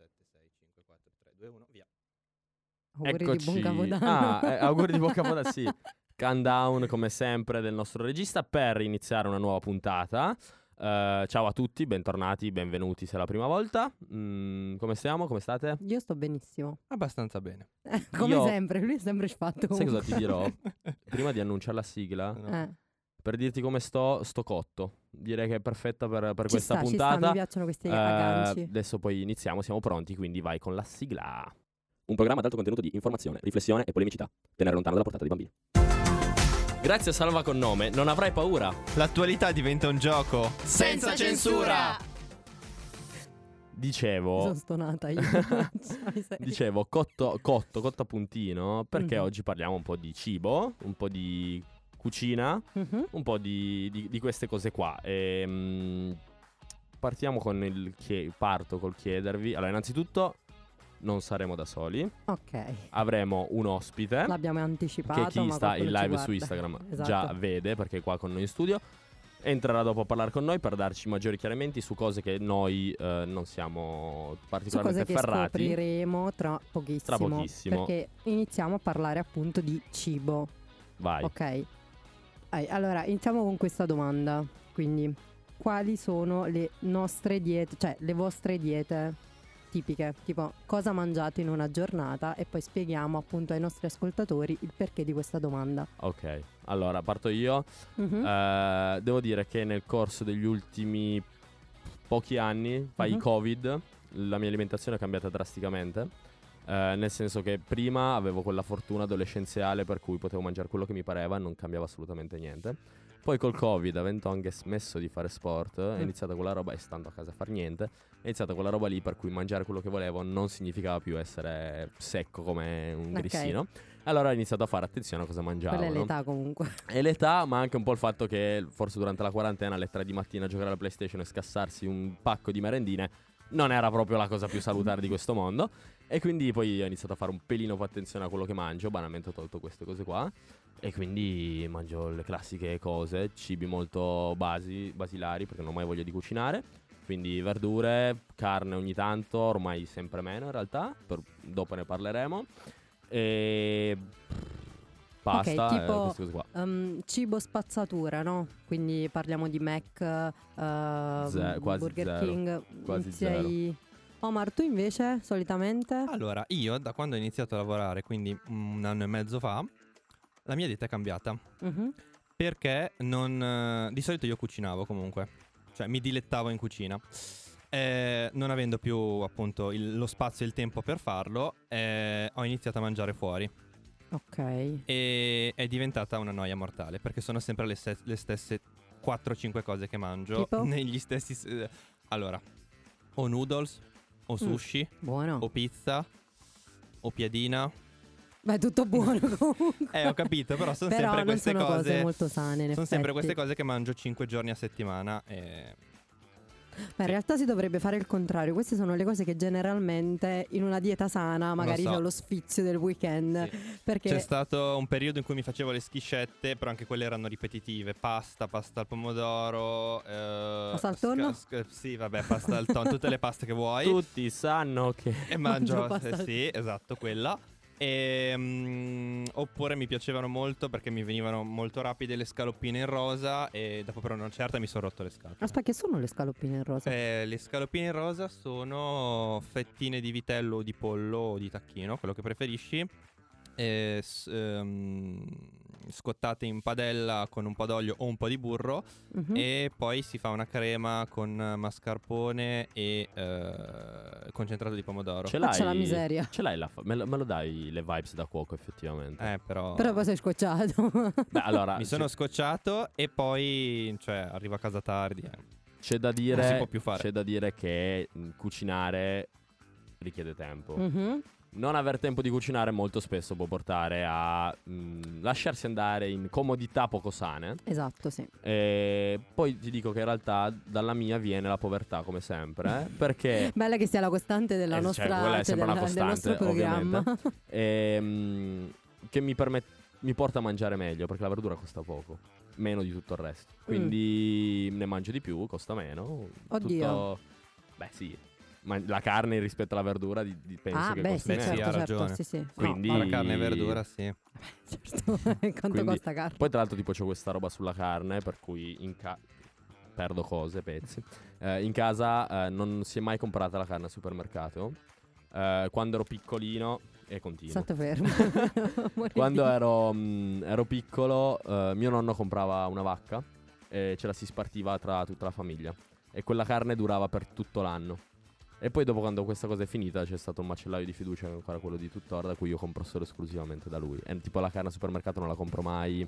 7, 6, 5, 4, 3, 2, 1, via. Auguri di buon Eccoci. capodanno. Ah, eh, auguri di buon capodanno, sì. Countdown come sempre del nostro regista per iniziare una nuova puntata. Eh, ciao a tutti, bentornati, benvenuti se è la prima volta. Mm, come stiamo? Come state? Io sto benissimo. Abbastanza bene. Come Io- sempre, lui è sempre fatto. Sai cosa ti dirò? Prima di annunciare la sigla, No. Eh, per dirti come sto, sto cotto. Direi che è perfetta per, per ci questa sta, ci sta, puntata. mi piacciono questi Eh, agganci. adesso poi iniziamo, siamo pronti, quindi vai con la sigla. Un programma ad alto contenuto di informazione, riflessione e polemicità. Tenere lontano dalla portata dei bambini. Grazie a Salva con nome, non avrai paura. L'attualità diventa un gioco senza censura. Dicevo, sono stonata io. Cioè, dicevo cotto, cotto, cotto a puntino, perché Mhm. oggi parliamo un po' di cibo, un po' di cucina, Mhm. un po' di, di- di queste cose qua. E, partiamo con il chie- parto col chiedervi. Allora, innanzitutto, non saremo da soli, Ok, avremo un ospite. l'abbiamo anticipato. che chi sta in live su. Instagram Esatto. già vede perché è qua con noi in studio. Entrerà dopo a parlare con noi per darci maggiori chiarimenti su cose che noi eh, non siamo Su cose particolarmente che ferrati. scopriremo tra pochissimo. Tra pochissimo. Perché iniziamo a parlare appunto di cibo. Vai. Ok. Allora, iniziamo con questa domanda. Quindi, quali sono le nostre diete, cioè le vostre diete tipiche? Tipo, cosa mangiate in una giornata? E poi spieghiamo appunto ai nostri ascoltatori il perché di questa domanda. Ok. Allora, parto io. Mhm. Eh, devo dire che nel corso degli ultimi pochi anni, fai Mhm. Covid, la mia alimentazione è cambiata drasticamente. Eh, nel senso che prima avevo quella fortuna adolescenziale per cui potevo mangiare quello che mi pareva e non cambiava assolutamente niente. Poi col Covid, avendo anche smesso di fare sport, è Mm. iniziata quella roba, e stando a casa a far niente, è iniziata quella roba lì per cui mangiare quello che volevo non significava più essere secco come un Ok. grissino. Allora ho iniziato a fare attenzione a cosa mangiavo. Quella è no? l'età comunque. E l'età, ma anche un po' il fatto che forse durante la quarantena alle 3 di mattina giocare alla PlayStation e scassarsi un pacco di merendine non era proprio la cosa più salutare di questo mondo. E quindi poi ho iniziato a fare un pelino più attenzione a quello che mangio. Banalmente ho tolto queste cose qua. E quindi mangio le classiche cose, cibi molto basi, basilari, perché non ho mai voglia di cucinare. Quindi verdure, carne ogni tanto, ormai sempre meno in realtà. per- dopo ne parleremo. E pasta, Ok, e tipo- queste cose qua. Um, cibo spazzatura, no? Quindi parliamo di Mac, uh, Ze- quasi Burger zero. King. Quasi iniziai- Omar, tu invece solitamente? Allora, io da quando ho iniziato a lavorare, quindi un anno e mezzo fa, la mia dieta è cambiata. Mhm. Perché non... eh, di solito io cucinavo comunque. Cioè, mi dilettavo in cucina. Eh, non avendo più appunto il- lo spazio e il tempo per farlo, eh, ho iniziato a mangiare fuori. Ok. E è diventata una noia mortale perché sono sempre le, se- le stesse 4-5 cose che mangio Tipo? negli stessi s- allora o noodles o sushi Buono. o pizza o piadina Beh, tutto buono comunque. eh ho capito però sono Però sempre queste sono cose, cose molto sane. sono sempre effetti. queste cose che mangio 5 giorni a settimana e Ma in realtà si dovrebbe fare il contrario. Queste sono le cose che generalmente in una dieta sana magari so. c'è lo sfizio del weekend. Sì. Perché c'è stato un periodo in cui mi facevo le schiscette però anche quelle erano ripetitive pasta pasta al pomodoro eh, Pasta al tonno? sca- sì vabbè pasta al tonno tutte le paste che vuoi Tutti sanno che E mangio, Mangio pasta eh, sì, esatto, quella. E, mm, oppure mi piacevano molto perché mi venivano molto rapide le scaloppine in rosa e dopo però una certa mi sono rotto le scatole. Aspetta, che sono le scaloppine in rosa? Eh, le scaloppine in rosa sono fettine di vitello o di pollo o di tacchino, quello che preferisci. e ehm, scottate in padella con un po' d'olio o un po' di burro Mhm. e poi si fa una crema con mascarpone e eh, concentrato di pomodoro. ce l'hai. la miseria. Ce l'hai la fa- me, lo, me lo dai le vibes da cuoco, effettivamente. Eh, però... Però poi sei scocciato. Beh, allora, Mi sono scocciato e poi, cioè, arrivo a casa tardi. eh. c'è da Non si dire. può più fare. C'è da dire che cucinare richiede tempo. Mhm. Non aver tempo di cucinare molto spesso può portare a mh, lasciarsi andare in comodità poco sane. Esatto, sì. E poi ti dico che in realtà dalla mia viene la povertà, come sempre. eh, Perché Bella che sia la costante della Eh, cioè, nostra, quella è cioè, sempre una del- del nostro costante, programma. ehm, che mi permette mi porta a mangiare meglio perché la verdura costa poco, meno di tutto il resto. Quindi ne mangio di più, costa meno. Oddio. Tutto... Beh, sì. Ma la carne rispetto alla verdura di, di- penso ah, che beh, costi sì, certo, ha certo, ragione. sì, sì. No, Quindi- vabbè, Tra carne e verdura, sì. certo. Quanto Quindi- costa carne? Poi tra l'altro tipo c'è questa roba sulla carne per cui in ca- perdo cose, pezzi. Eh, in casa eh, non si è mai comprata la carne al supermercato. Eh, quando ero piccolino e continuo. State fermo. Quando ero, mh, ero piccolo, eh, mio nonno comprava una vacca e ce la si spartiva tra tutta la famiglia. E quella carne durava per tutto l'anno. E poi dopo quando questa cosa è finita c'è stato un macellaio di fiducia, che è ancora quello di tuttora, da cui io compro solo esclusivamente da lui. E tipo la carne al supermercato non la compro mai.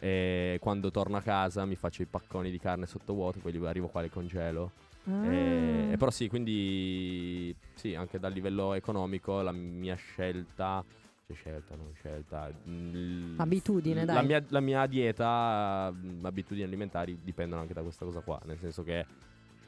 E quando torno a casa mi faccio i pacconi di carne sottovuoto, poi li arrivo qua e congelo. Ah. E, e però sì, quindi sì, anche dal livello economico la mia scelta, cioè scelta, non scelta, l- Abitudine, la dai. mia, la mia dieta, mh, abitudini alimentari dipendono anche da questa cosa qua, nel senso che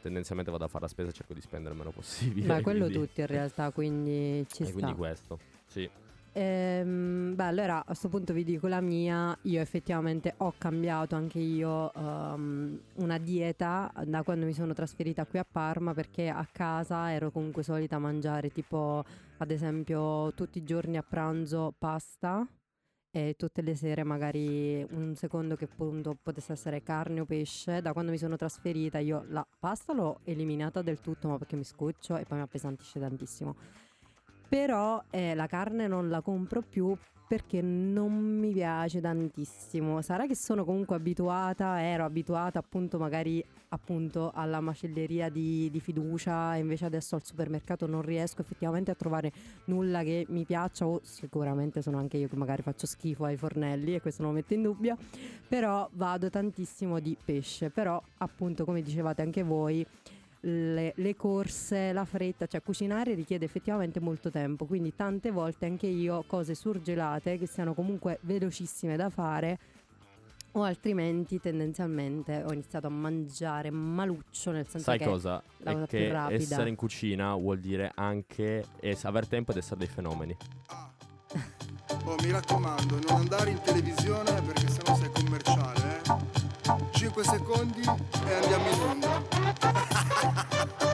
tendenzialmente vado a fare la spesa e cerco di spendere il meno possibile. Beh, quello quindi- tutti in realtà, quindi ci E sta. quindi questo, sì. Ehm, beh, allora a questo punto vi dico la mia. Io effettivamente ho cambiato anche io ehm, una dieta da quando mi sono trasferita qui a Parma perché a casa ero comunque solita mangiare tipo ad esempio tutti i giorni a pranzo pasta e tutte le sere magari un secondo che appunto potesse essere carne o pesce. Da quando mi sono trasferita io la pasta l'ho eliminata del tutto ma perché mi scoccio e poi mi appesantisce tantissimo. Però eh, la carne non la compro più perché non mi piace tantissimo. Sarà che sono comunque abituata, ero abituata appunto magari appunto alla macelleria di, di fiducia invece adesso al supermercato non riesco effettivamente a trovare nulla che mi piaccia o sicuramente sono anche io che magari faccio schifo ai fornelli e questo non lo metto in dubbio, però vado tantissimo di pesce, però appunto come dicevate anche voi le, le corse, la fretta, cioè cucinare richiede effettivamente molto tempo, quindi tante volte anche io cose surgelate che siano comunque velocissime da fare o altrimenti tendenzialmente ho iniziato a mangiare maluccio nel senso Sai che cosa? la È cosa più che rapida. essere in cucina vuol dire anche es- aver tempo ed essere dei fenomeni. Oh, mi raccomando, non andare in televisione perché sennò sei commerciale, eh? 5 secondi e andiamo in onda.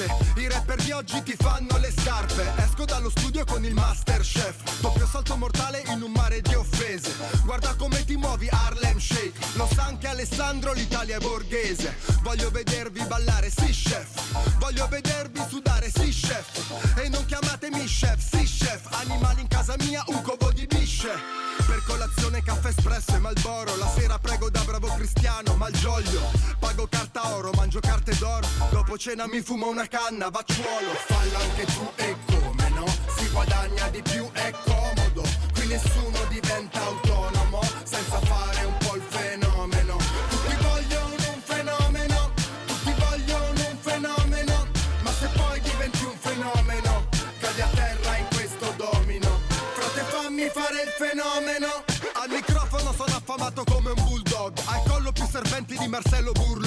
d'arte, i rapper di oggi ti fanno le scarpe. Esco dallo studio con il master chef, doppio salto mortale in un mare di offese. Guarda come ti muovi Harlem Shake, lo sa anche Alessandro, l'Italia è borghese. Voglio vedervi ballare, sì chef, voglio vedervi sudare, sì chef. E non chiamatemi chef, sì chef, animali in casa mia, un covo di bisce. Per colazione caffè espresso e malboro La sera prego da bravo cristiano Malgioglio Pago carta oro, mangio carte d'oro. Dopo cena mi fumo una canna, vacciuolo. Fallo anche tu e come no? Si guadagna di più, è comodo. Qui nessuno diventa autonomo Senza fare un po' il fenomeno. Tutti vogliono un fenomeno Tutti vogliono un fenomeno Ma se poi diventi un fenomeno Cadi a terra in questo domino. Frate fammi fare il fenomeno. Al microfono sono affamato come un bulldog. Al collo più serventi di Marcello Burlon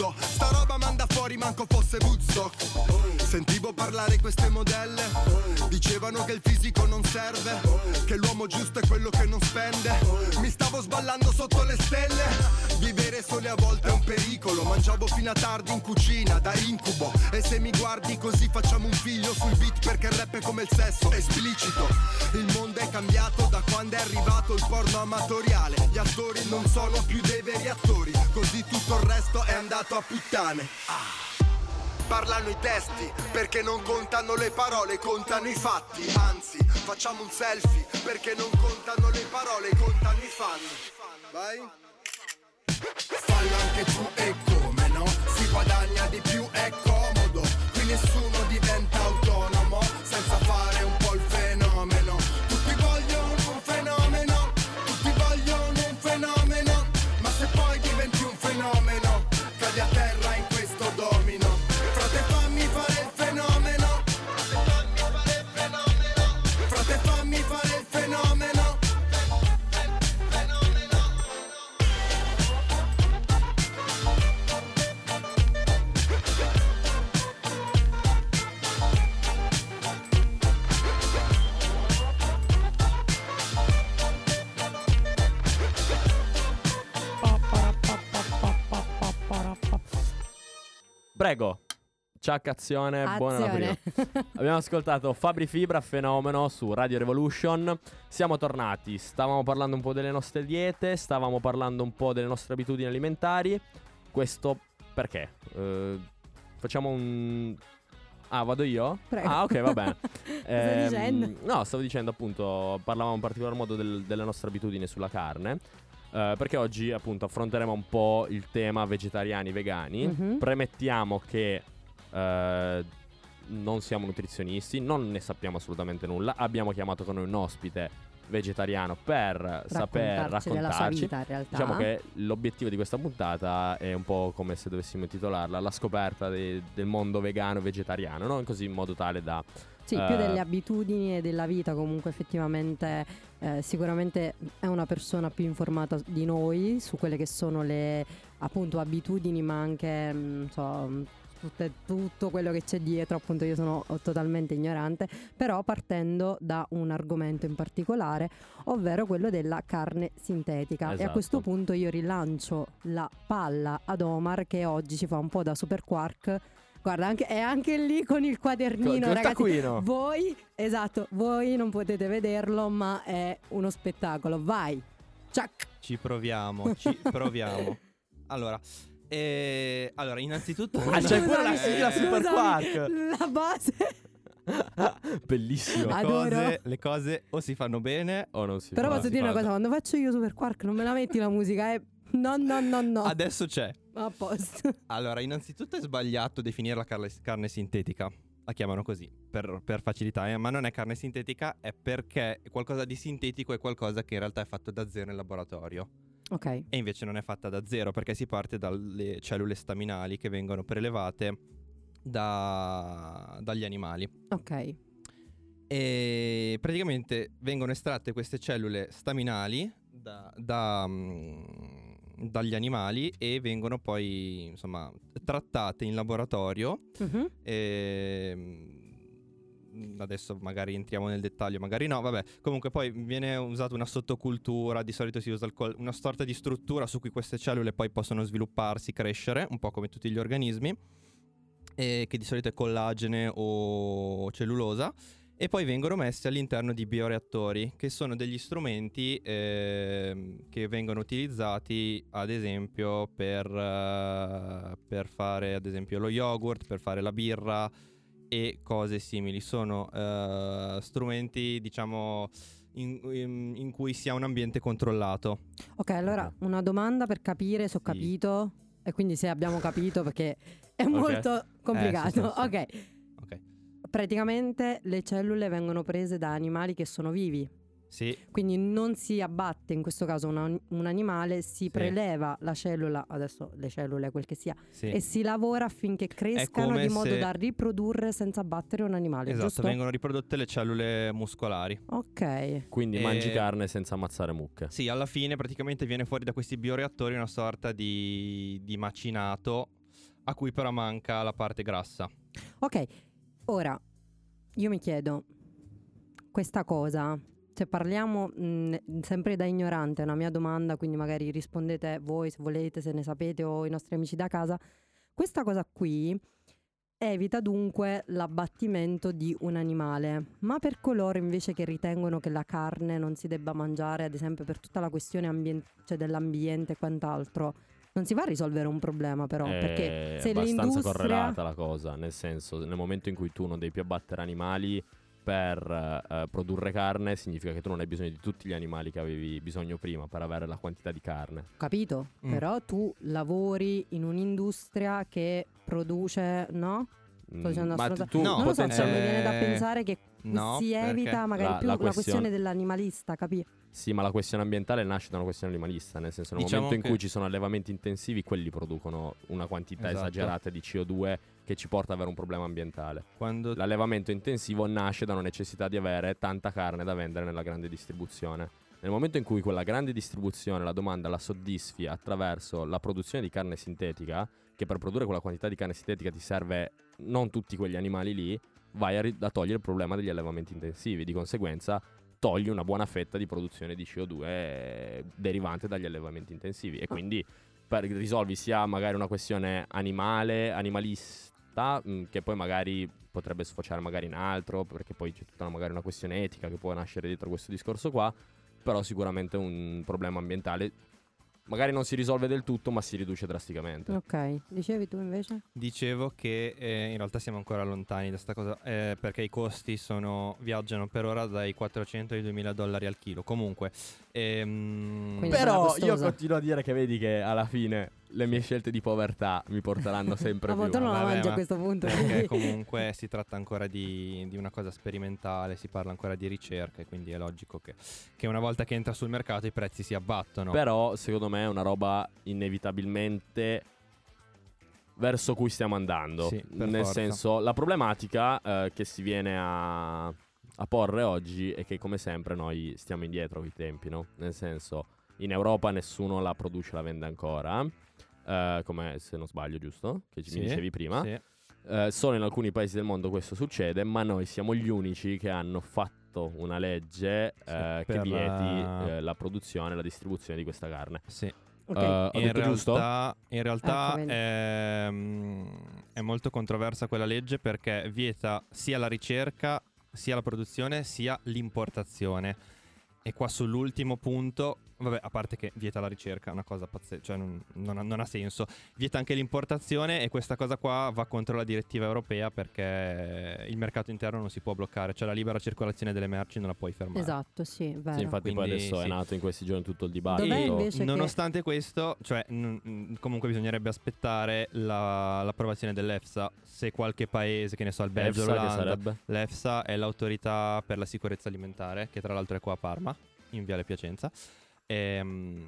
giusto Sta roba manda fuori manco fosse Woodstock Sentivo parlare queste modelle. Dicevano che il fisico non serve Che l'uomo giusto è quello che non spende. Mi stavo sballando sotto le stelle Mangiavo fino a tardi in cucina da incubo E se mi guardi così facciamo un figlio sul beat Perché il rap è come il sesso, esplicito Il mondo è cambiato da quando è arrivato il porno amatoriale Gli attori non sono più dei veri attori Così tutto il resto è andato a puttane Parlano i testi perché non contano le parole, contano i fatti. Anzi, facciamo un selfie perché non contano le parole, contano i fan. Vai. Fallo anche tu e? Si guadagna di più, è comodo. Qui nessuno Prego. Ciak azione, buona prima. Abbiamo ascoltato Fabri Fibra, fenomeno su Radio Revolution. Siamo tornati, stavamo parlando un po' delle nostre diete, stavamo parlando un po' delle nostre abitudini alimentari. Questo perché? Eh, facciamo un. Ah, vado io? Prego. Ah, ok, va bene. Dicendo? No, stavo dicendo appunto, parlavamo in particolar modo del- delle nostre abitudini sulla carne. Eh, perché oggi appunto affronteremo un po' il tema vegetariani vegani. Mhm. Premettiamo che eh, non siamo nutrizionisti, non ne sappiamo assolutamente nulla. Abbiamo chiamato con noi un ospite vegetariano per saper Raccontarci della sua raccontarci. vita in realtà. Diciamo che l'obiettivo di questa puntata è un po' come se dovessimo intitolarla la scoperta de- del mondo vegano e vegetariano, no? così in modo tale da... Sì, più delle abitudini e della vita comunque effettivamente eh, sicuramente è una persona più informata di noi su quelle che sono le appunto abitudini ma anche mm, non so, mm, tutte- tutto quello che c'è dietro appunto io sono totalmente ignorante però partendo da un argomento in particolare ovvero quello della carne sintetica e a Esatto. questo punto io rilancio la palla ad Omar che oggi ci fa un po' da super quark Guarda, anche, è anche lì con il quadernino, col ragazzi. taccuino. Voi, esatto, voi non potete vederlo, ma è uno spettacolo. Vai. Ciak. Ci proviamo, ci proviamo. Allora, eh, allora innanzitutto... Ah, c'è pure la sigla Super Quark. La base. Bellissimo. le, Adoro. cose, le cose o si fanno bene Oh, non si Però fa. posso si dire una cosa, quando faccio io Super Quark non me la metti la musica, eh. No, no, no, no. Adesso c'è. A posto. Allora, innanzitutto è sbagliato definire la carne, carne sintetica. La chiamano così per, per facilità, eh, ma non è carne sintetica, è perché qualcosa di sintetico è qualcosa che in realtà è fatto da zero in laboratorio. Ok. E invece non è fatta da zero perché si parte dalle cellule staminali che vengono prelevate da- dagli animali. Ok. E praticamente vengono estratte queste cellule staminali da- da, mm, dagli animali e vengono poi insomma trattate in laboratorio. Mhm. E, mm, adesso magari entriamo nel dettaglio, magari no. Vabbè, comunque poi viene usata una sottocultura. Di solito si usa col- una sorta di struttura su cui queste cellule poi possono svilupparsi, crescere, un po' come tutti gli organismi. E che di solito è collagene o cellulosa e poi vengono messi all'interno di bioreattori, che sono degli strumenti ehm, che vengono utilizzati ad esempio per, eh, per fare ad esempio lo yogurt, per fare la birra e cose simili. Sono eh, strumenti diciamo in, in- in cui si ha un ambiente controllato. Ok, allora una domanda per capire se ho Sì. capito. E quindi se abbiamo capito perché è molto complicato. sì, sì. Ok. Praticamente le cellule vengono prese da animali che sono vivi. Sì, Quindi non si abbatte in questo caso una- un animale, si preleva la cellula, adesso le cellule, quel che sia, sì. e si lavora affinché crescano di modo se- da riprodurre senza abbattere un animale. Esatto, giusto? vengono riprodotte le cellule muscolari. Ok. Quindi Eh, mangi carne senza ammazzare mucche. Sì, alla fine praticamente viene fuori da questi bioreattori una sorta di, di macinato a cui però manca la parte grassa. Ok, ora io mi chiedo questa cosa. Se parliamo mh, sempre da ignorante, è una mia domanda, quindi magari rispondete voi se volete, se ne sapete o i nostri amici da casa. Questa cosa qui evita dunque l'abbattimento di un animale, ma per coloro invece che ritengono che la carne non si debba mangiare, ad esempio per tutta la questione ambien- cioè dell'ambiente e quant'altro, non si va a risolvere un problema però, perché è se abbastanza l'industria... correlata la cosa, nel senso, nel momento in cui tu non devi più abbattere animali per eh, produrre carne, significa che tu non hai bisogno di tutti gli animali che avevi bisogno prima per avere la quantità di carne. Capito? Mm. Però tu lavori in un'industria che produce, no? Sto dicendo una Mm, Ma stronzata. tu No, non lo so, potenzialmente... mi viene da Eh, pensare che No, si perché? evita magari La- più la la questione, questione- dell'animalista, capi? Sì, ma la questione ambientale nasce da una questione animalista, nel senso nel Diciamo momento in cui ci sono allevamenti intensivi, quelli producono una quantità Esatto. esagerata di CO2 che ci porta ad avere un problema ambientale. Quando L'allevamento intensivo nasce da una necessità di avere tanta carne da vendere nella grande distribuzione. Nel momento in cui quella grande distribuzione la domanda la soddisfi attraverso la produzione di carne sintetica, che per produrre quella quantità di carne sintetica ti serve non tutti quegli animali lì, vai a, ri- a togliere il problema degli allevamenti intensivi. Di conseguenza togli una buona fetta di produzione di CO2 derivante dagli allevamenti intensivi e quindi per- risolvi sia magari una questione animale, animalista, mh, che poi magari potrebbe sfociare magari in altro, perché poi c'è tutta una- magari una questione etica che può nascere dietro questo discorso qua, però sicuramente un problema ambientale magari non si risolve del tutto, ma si riduce drasticamente. ok, dicevi tu invece? Dicevo che eh, in realtà siamo ancora lontani da sta cosa eh, perché i costi sono, viaggiano per ora dai 400 ai 2000 dollari al chilo. Comunque, ehm, Però io continuo a dire che vedi che alla fine le mie scelte di povertà mi porteranno sempre ma più. tu non la Vabbè, mangi a questo punto. perché comunque si tratta ancora di, di una cosa sperimentale, si parla ancora di ricerca e quindi è logico che, che una volta che entra sul mercato i prezzi si abbattono. Però secondo me è una roba inevitabilmente verso cui stiamo andando. Sì, Nel forza. senso, la problematica eh, che si viene a, a porre oggi è che come sempre noi stiamo indietro coi tempi, no? Nel senso, in Europa nessuno la produce, la vende ancora. Eh, come se non sbaglio, giusto? Che ci- mi Sì, dicevi prima. Sì. Eh, solo in alcuni paesi del mondo questo succede, ma noi siamo gli unici che hanno fatto una legge Sì, eh, che vieti la- eh, la produzione e la distribuzione di questa carne. sì. Ok, Eh, ho in realtà, in realtà Ecco, vedi. ehm, è molto controversa quella legge perché vieta sia la ricerca, sia la produzione, sia l'importazione. E qua sull'ultimo punto, vabbè, a parte che vieta la ricerca, è una cosa pazzesca, cioè non, non ha, non ha senso. Vieta anche l'importazione e questa cosa qua va contro la direttiva europea perché il mercato interno non si può bloccare, cioè la libera circolazione delle merci non la puoi fermare. esatto, sì, vero. Sì, infatti poi Quindi, adesso è sì. nato in questi giorni tutto il dibattito. invece che- Nonostante questo, cioè, n- comunque bisognerebbe aspettare la- l'approvazione dell'EFSA. Se qualche paese, che ne so, il Belgio, l'Olanda, l'EFSA è l'autorità per la sicurezza alimentare, che tra l'altro è qua a Parma, in Viale Piacenza, ehm,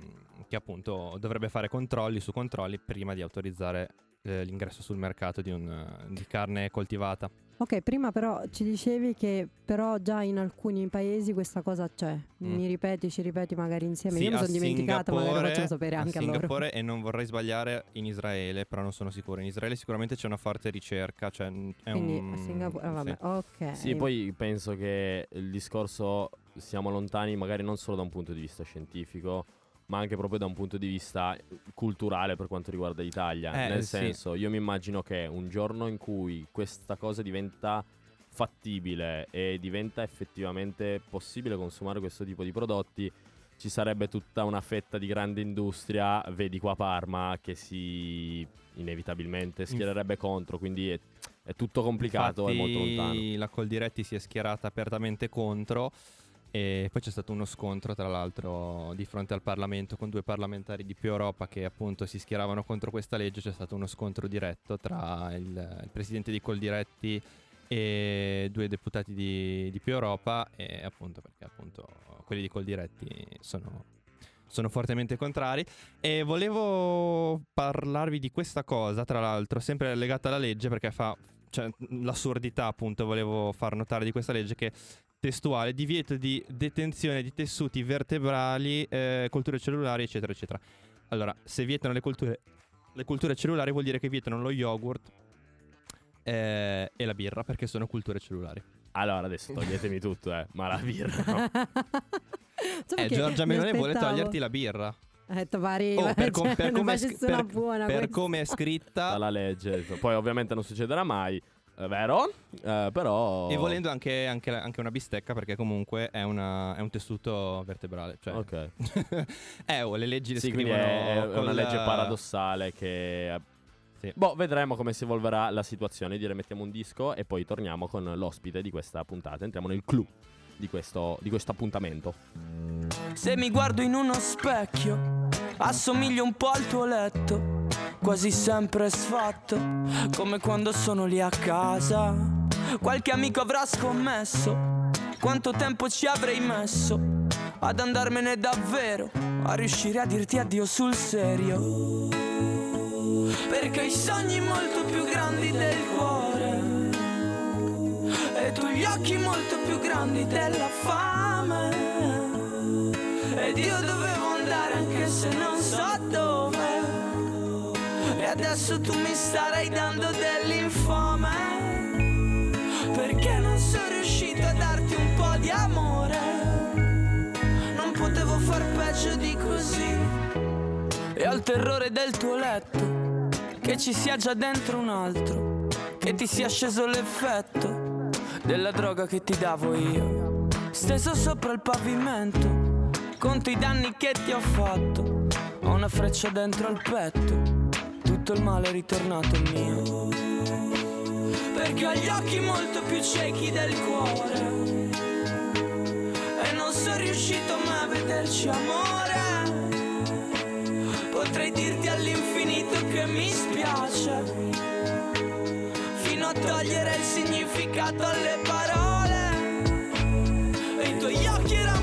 che appunto dovrebbe fare controlli su controlli prima di autorizzare eh, l'ingresso sul mercato di, un, eh, di carne coltivata. Ok, prima però ci dicevi che però già in alcuni paesi questa cosa c'è. Mm. Mi ripeti, ci ripeti magari insieme. Sì, Io mi a sono dimenticata, magari lo facciamo sapere anche a a loro. Singapore e non vorrei sbagliare in Israele, però non sono sicuro. In Israele sicuramente c'è una forte ricerca, cioè è Quindi un a Singapore, ah, sì. vabbè, ok. Sì, poi penso che il discorso siamo lontani magari non solo da un punto di vista scientifico, ma anche proprio da un punto di vista culturale per quanto riguarda l'Italia. Eh, Nel sì. senso, io mi immagino che un giorno in cui questa cosa diventa fattibile e diventa effettivamente possibile consumare questo tipo di prodotti, ci sarebbe tutta una fetta di grande industria, vedi qua Parma, che si inevitabilmente schiererebbe contro, quindi è, è tutto complicato e molto Infatti, lontano. La Coldiretti si è schierata apertamente contro e poi c'è stato uno scontro tra l'altro di fronte al Parlamento con due parlamentari di più Europa che appunto si schieravano contro questa legge, c'è stato uno scontro diretto tra il, il presidente di Coldiretti e due deputati di, di più Europa e appunto perché appunto quelli di Coldiretti sono sono fortemente contrari. E volevo parlarvi di questa cosa, tra l'altro, sempre legata alla legge perché fa cioè, l'assurdità, appunto, volevo far notare di questa legge che testuale divieto di detenzione di tessuti vertebrali, eh, culture cellulari, eccetera, eccetera. Allora, se vietano le culture le culture cellulari vuol dire che vietano lo yogurt eh, e la birra perché sono culture cellulari. Allora, adesso toglietemi tutto, eh. Ma la birra. no. Eh, Giorgia Meloni vuole toglierti la birra. Detto pari, Oh, per, com- cioè, per come è sc- per- buona per come è scritta Dalla legge. Poi ovviamente non succederà mai, è vero? Eh, però... E volendo anche, anche, anche una bistecca perché comunque è, una- è un tessuto vertebrale. Cioè, Ok. eh, oh, le leggi le Sì, è, scrivono è con una legge la- paradossale che... Sì. Boh, vedremo come si evolverà la situazione. Direi mettiamo un disco e poi torniamo con l'ospite di questa puntata. Entriamo nel clou di questo, di questo appuntamento. Se mi guardo in uno specchio, assomiglio un po' al tuo letto, quasi sempre sfatto, come quando sono lì a casa. Qualche amico avrà scommesso quanto tempo ci avrei messo ad andarmene davvero, a riuscire a dirti addio sul serio. Perché i sogni molto più grandi del cuore e tu gli occhi molto più grandi della fame Ed io dovevo andare anche se non so dove E adesso tu mi starai dando dell'infame. Perché non sono riuscito a darti un po' di amore. Non potevo far peggio di così. E al terrore del tuo letto, che ci sia già dentro un altro, che ti sia sceso l'effetto della droga che ti davo io, steso sopra il pavimento, conto i danni che ti ho fatto, ho una freccia dentro al petto, tutto il male è ritornato mio. Perché ho gli occhi molto più ciechi del cuore. E non sono riuscito mai a vederci amore. Potrei dirti all'infinito che mi spiace. Fino a togliere il significato alle parole. E i tuoi occhi erano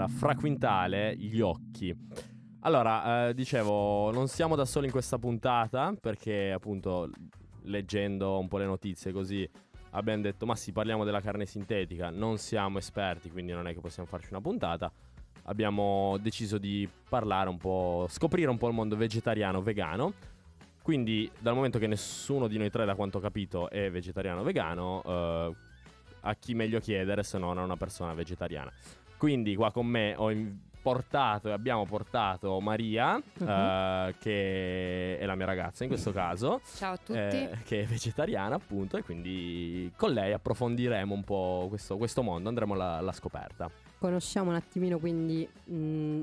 era fra quintale gli occhi. Allora, eh, dicevo, non siamo da soli in questa puntata perché appunto leggendo un po' le notizie così abbiamo detto ma sì parliamo della carne sintetica, non siamo esperti quindi non è che possiamo farci una puntata. Abbiamo deciso di parlare un po', scoprire un po' il mondo vegetariano, vegano. Quindi dal momento che nessuno di noi tre da quanto ho capito è vegetariano vegano, eh, a chi meglio chiedere se non a una persona vegetariana. Quindi qua con me ho portato e abbiamo portato Maria, Mhm. eh, che è la mia ragazza in questo caso, Ciao a tutti. eh, che è vegetariana appunto e quindi con lei approfondiremo un po' questo, questo mondo, andremo alla, alla scoperta. Conosciamo un attimino quindi mh,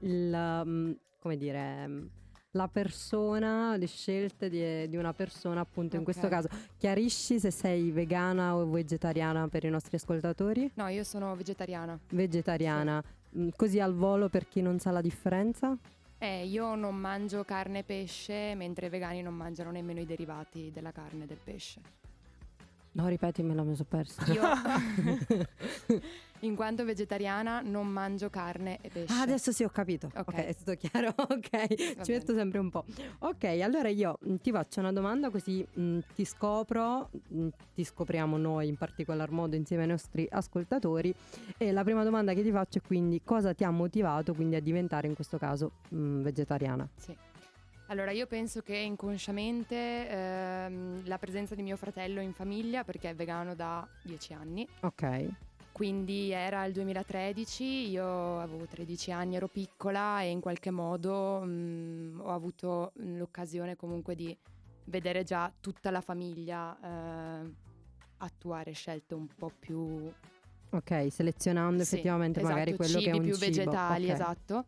il, mh, come dire, mh, la persona, le scelte di, di una persona appunto in Ok. questo caso. Chiarisci se sei vegana o vegetariana per i nostri ascoltatori? No, io sono vegetariana. Vegetariana. Mh, Così al volo per chi non sa la differenza? Eh, io non mangio carne e pesce, mentre i vegani non mangiano nemmeno i derivati della carne e del pesce. No, ripetimelo, mi sono persa. Io, in quanto vegetariana, non mangio carne e pesce. Ah, adesso sì, ho capito. Ok, Ok. è tutto chiaro. Ok, ci bene. metto sempre un po'. Ok, allora io mh, ti faccio una domanda così mh, ti scopro, mh, ti scopriamo noi in particolar modo insieme ai nostri ascoltatori. E la prima domanda che ti faccio è quindi cosa ti ha motivato quindi a diventare in questo caso mh, vegetariana? Sì. Allora, io penso che inconsciamente ehm, la presenza di mio fratello in famiglia, perché è vegano da dieci anni, Ok, quindi era il 2013, io avevo 13 anni, ero piccola e in qualche modo mm, ho avuto l'occasione comunque di vedere già tutta la famiglia eh, attuare scelte un po' più ok, selezionando sì, effettivamente esatto, magari quello che è un più cibo. vegetali, Ok. esatto.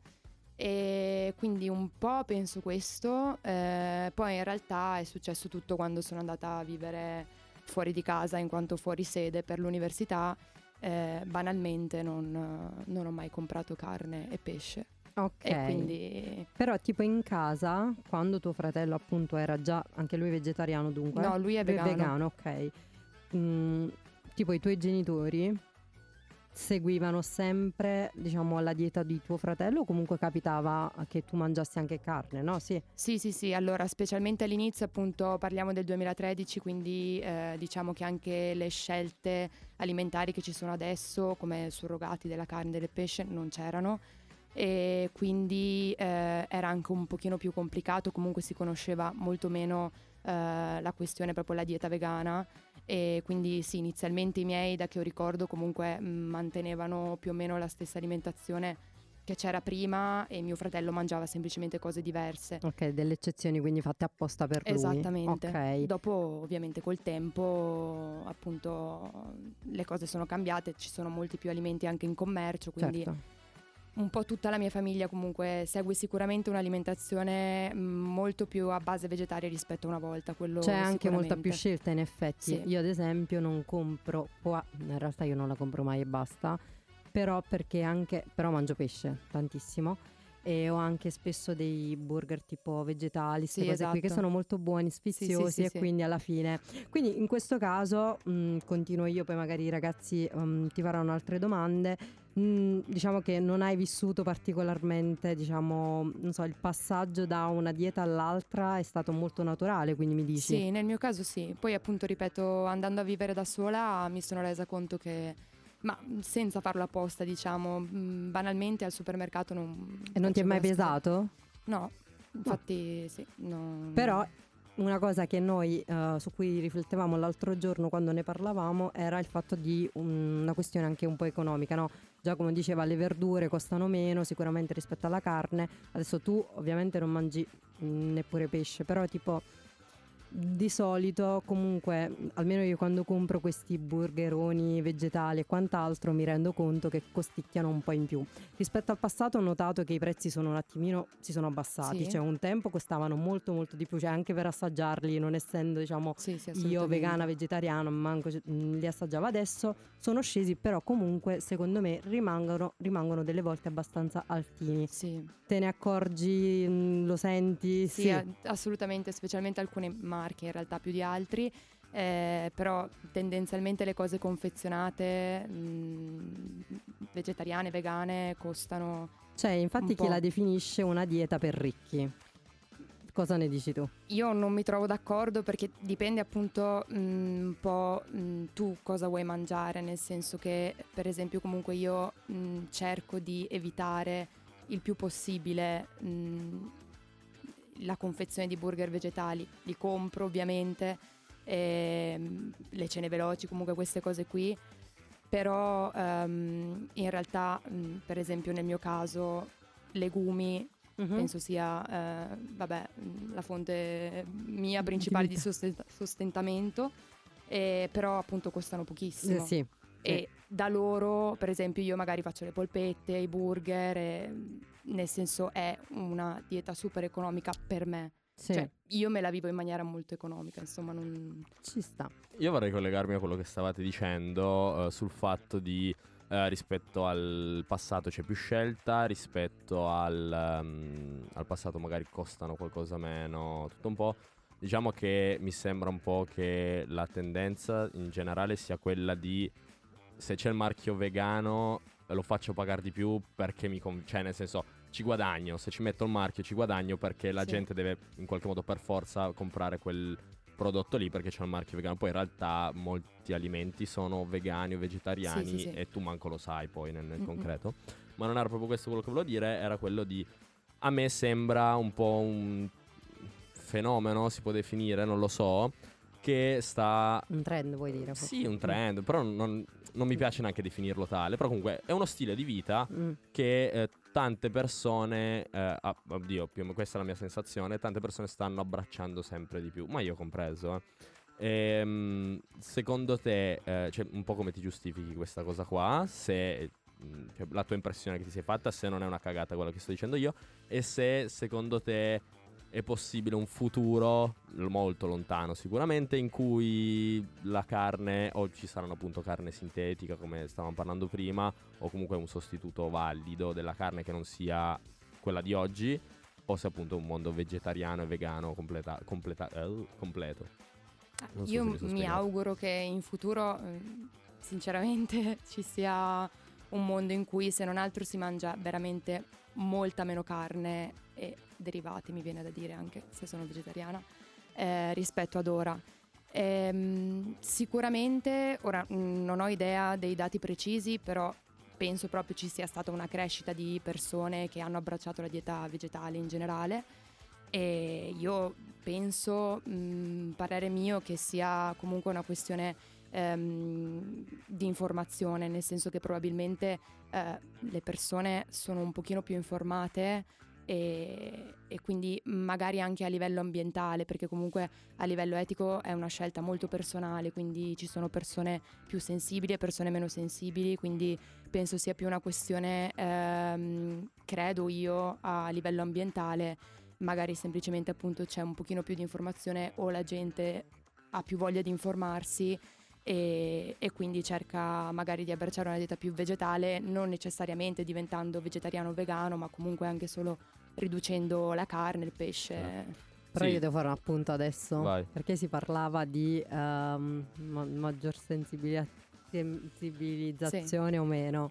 E quindi un po' penso questo, eh, poi in realtà è successo tutto quando sono andata a vivere fuori di casa in quanto fuori sede per l'università. Eh, banalmente non, non ho mai comprato carne e pesce Ok. quindi Però tipo in casa, quando tuo fratello appunto era già anche lui vegetariano dunque? no lui è Ve- vegano, ok. Mm, tipo i tuoi genitori seguivano sempre, diciamo, la dieta di tuo fratello o comunque capitava che tu mangiassi anche carne, no? Sì. Sì, sì, sì, allora specialmente all'inizio appunto parliamo del 2013, quindi eh, diciamo che anche le scelte alimentari che ci sono adesso come surrogati della carne e del pesce non c'erano e quindi eh, era anche un pochino più complicato, comunque si conosceva molto meno eh, la questione proprio la dieta vegana e quindi sì, inizialmente i miei da che ho ricordo comunque mh, mantenevano più o meno la stessa alimentazione che c'era prima e mio fratello mangiava semplicemente cose diverse. Ok, delle eccezioni quindi fatte apposta per lui. Esattamente. Ok. Dopo, ovviamente, col tempo, appunto, le cose sono cambiate, ci sono molti più alimenti anche in commercio, quindi Certo. Un po' tutta la mia famiglia comunque segue sicuramente un'alimentazione mh, molto più a base vegetale rispetto a una volta. Quello C'è anche molta più scelta in effetti. Sì. Io ad esempio non compro qua, in realtà io non la compro mai e basta, però perché anche però mangio pesce tantissimo e ho anche spesso dei burger tipo vegetali, queste Sì, cose qui che esatto. sono molto buoni, sfiziosi sì, e sì. quindi alla fine. Quindi in questo caso mh, continuo io, poi magari i ragazzi mh, ti faranno altre domande. Mh, diciamo che non hai vissuto particolarmente, diciamo, non so, il passaggio da una dieta all'altra è stato molto naturale, quindi mi dici. Sì, nel mio caso sì. Poi appunto, ripeto, andando a vivere da sola mi sono resa conto che, ma senza farlo apposta, diciamo, mh, banalmente al supermercato non... E non ti è mai pesato? No, infatti sì. no. Però una cosa che noi eh, su cui riflettevamo l'altro giorno quando ne parlavamo era il fatto di un- una questione anche un po' economica, no? Giacomo diceva le verdure costano meno sicuramente rispetto alla carne. Adesso tu ovviamente non mangi mh, neppure pesce, però tipo di solito comunque almeno io quando compro questi burgeroni vegetali e quant'altro mi rendo conto che costicchiano un po' in più. Rispetto al passato ho notato che i prezzi sono un attimino si sono abbassati, Sì. cioè un tempo costavano molto molto di più, cioè anche per assaggiarli, non essendo diciamo Sì, sì, io vegana, vegetariana, manco mh, li assaggiavo adesso, sono scesi, però comunque secondo me rimangono, rimangono delle volte abbastanza altini. Te ne accorgi, mh, lo senti? sì, assolutamente, specialmente alcune marche in realtà più di altri. eh, però tendenzialmente le cose confezionate mh, vegetariane, vegane costano Cioè, infatti chi po'. la definisce una dieta per ricchi. Cosa ne dici tu? Io non mi trovo d'accordo perché dipende appunto mh, un po' mh, tu cosa vuoi mangiare, nel senso che per esempio comunque io mh, cerco di evitare il più possibile la confezione di burger vegetali, li compro ovviamente, ehm, le cene veloci, comunque queste cose qui, però ehm, in realtà mh, per esempio nel mio caso legumi Mhm. penso sia eh, vabbè, mh, la fonte mia principale di sosten- sostentamento, eh, però appunto costano pochissimo. Eh, sì. E da loro, per esempio, io magari faccio le polpette, i burger, e, nel senso è una dieta super economica per me. Sì, Cioè, io me la vivo in maniera molto economica, insomma, non... ci sta. Io vorrei collegarmi a quello che stavate dicendo eh, sul fatto di eh, rispetto al passato c'è più scelta, rispetto al, ehm, al passato magari costano qualcosa meno, tutto un po'. Diciamo che mi sembra un po' che la tendenza in generale sia quella di se c'è il marchio vegano lo faccio pagare di più perché mi con- cioè nel senso ci guadagno, se ci metto il marchio ci guadagno perché la Sì. gente deve in qualche modo per forza comprare quel prodotto lì perché c'è il marchio vegano. Poi in realtà molti alimenti sono vegani o vegetariani Sì, sì, e tu manco lo sai poi nel, nel concreto. Ma non era proprio questo quello che volevo dire, era quello di a me sembra un po' un fenomeno, si può definire, non lo so, che sta Un trend vuoi dire? sì, un trend, però non, non mi piace neanche definirlo tale. Però comunque è uno stile di vita Mm. che eh, tante persone, eh, ah, oddio, più questa è la mia sensazione, tante persone stanno abbracciando sempre di più, ma io compreso. eh. Ehm, secondo te, eh, cioè, un po' come ti giustifichi questa cosa qua? Se mh, cioè, la tua impressione che ti sei fatta, se non è una cagata quello che sto dicendo io, e se secondo te è possibile un futuro molto lontano sicuramente in cui la carne o ci saranno appunto carne sintetica come stavamo parlando prima o comunque un sostituto valido della carne che non sia quella di oggi o se appunto un mondo vegetariano e vegano completa- completa- eh, completo. Non so Io mi spiegato. auguro che in futuro, eh, sinceramente, ci sia un mondo in cui se non altro si mangia veramente molta meno carne e derivati, mi viene da dire anche se sono vegetariana, eh, rispetto ad ora. Ehm, sicuramente, ora mh, non ho idea dei dati precisi, però penso proprio ci sia stata una crescita di persone che hanno abbracciato la dieta vegetale in generale e io penso, mh, parere mio, che sia comunque una questione ehm, di informazione, nel senso che probabilmente eh, le persone sono un pochino più informate e, e quindi magari anche a livello ambientale, perché comunque a livello etico è una scelta molto personale, quindi ci sono persone più sensibili e persone meno sensibili, quindi penso sia più una questione, ehm, credo io, a livello ambientale, magari semplicemente appunto c'è un pochino più di informazione o la gente ha più voglia di informarsi e, e quindi cerca magari di abbracciare una dieta più vegetale, non necessariamente diventando vegetariano o vegano, ma comunque anche solo riducendo la carne, il pesce. Però Sì. io devo fare un appunto adesso. Vai. Perché si parlava di ehm, ma- maggior sensibilia- sensibilizzazione o meno.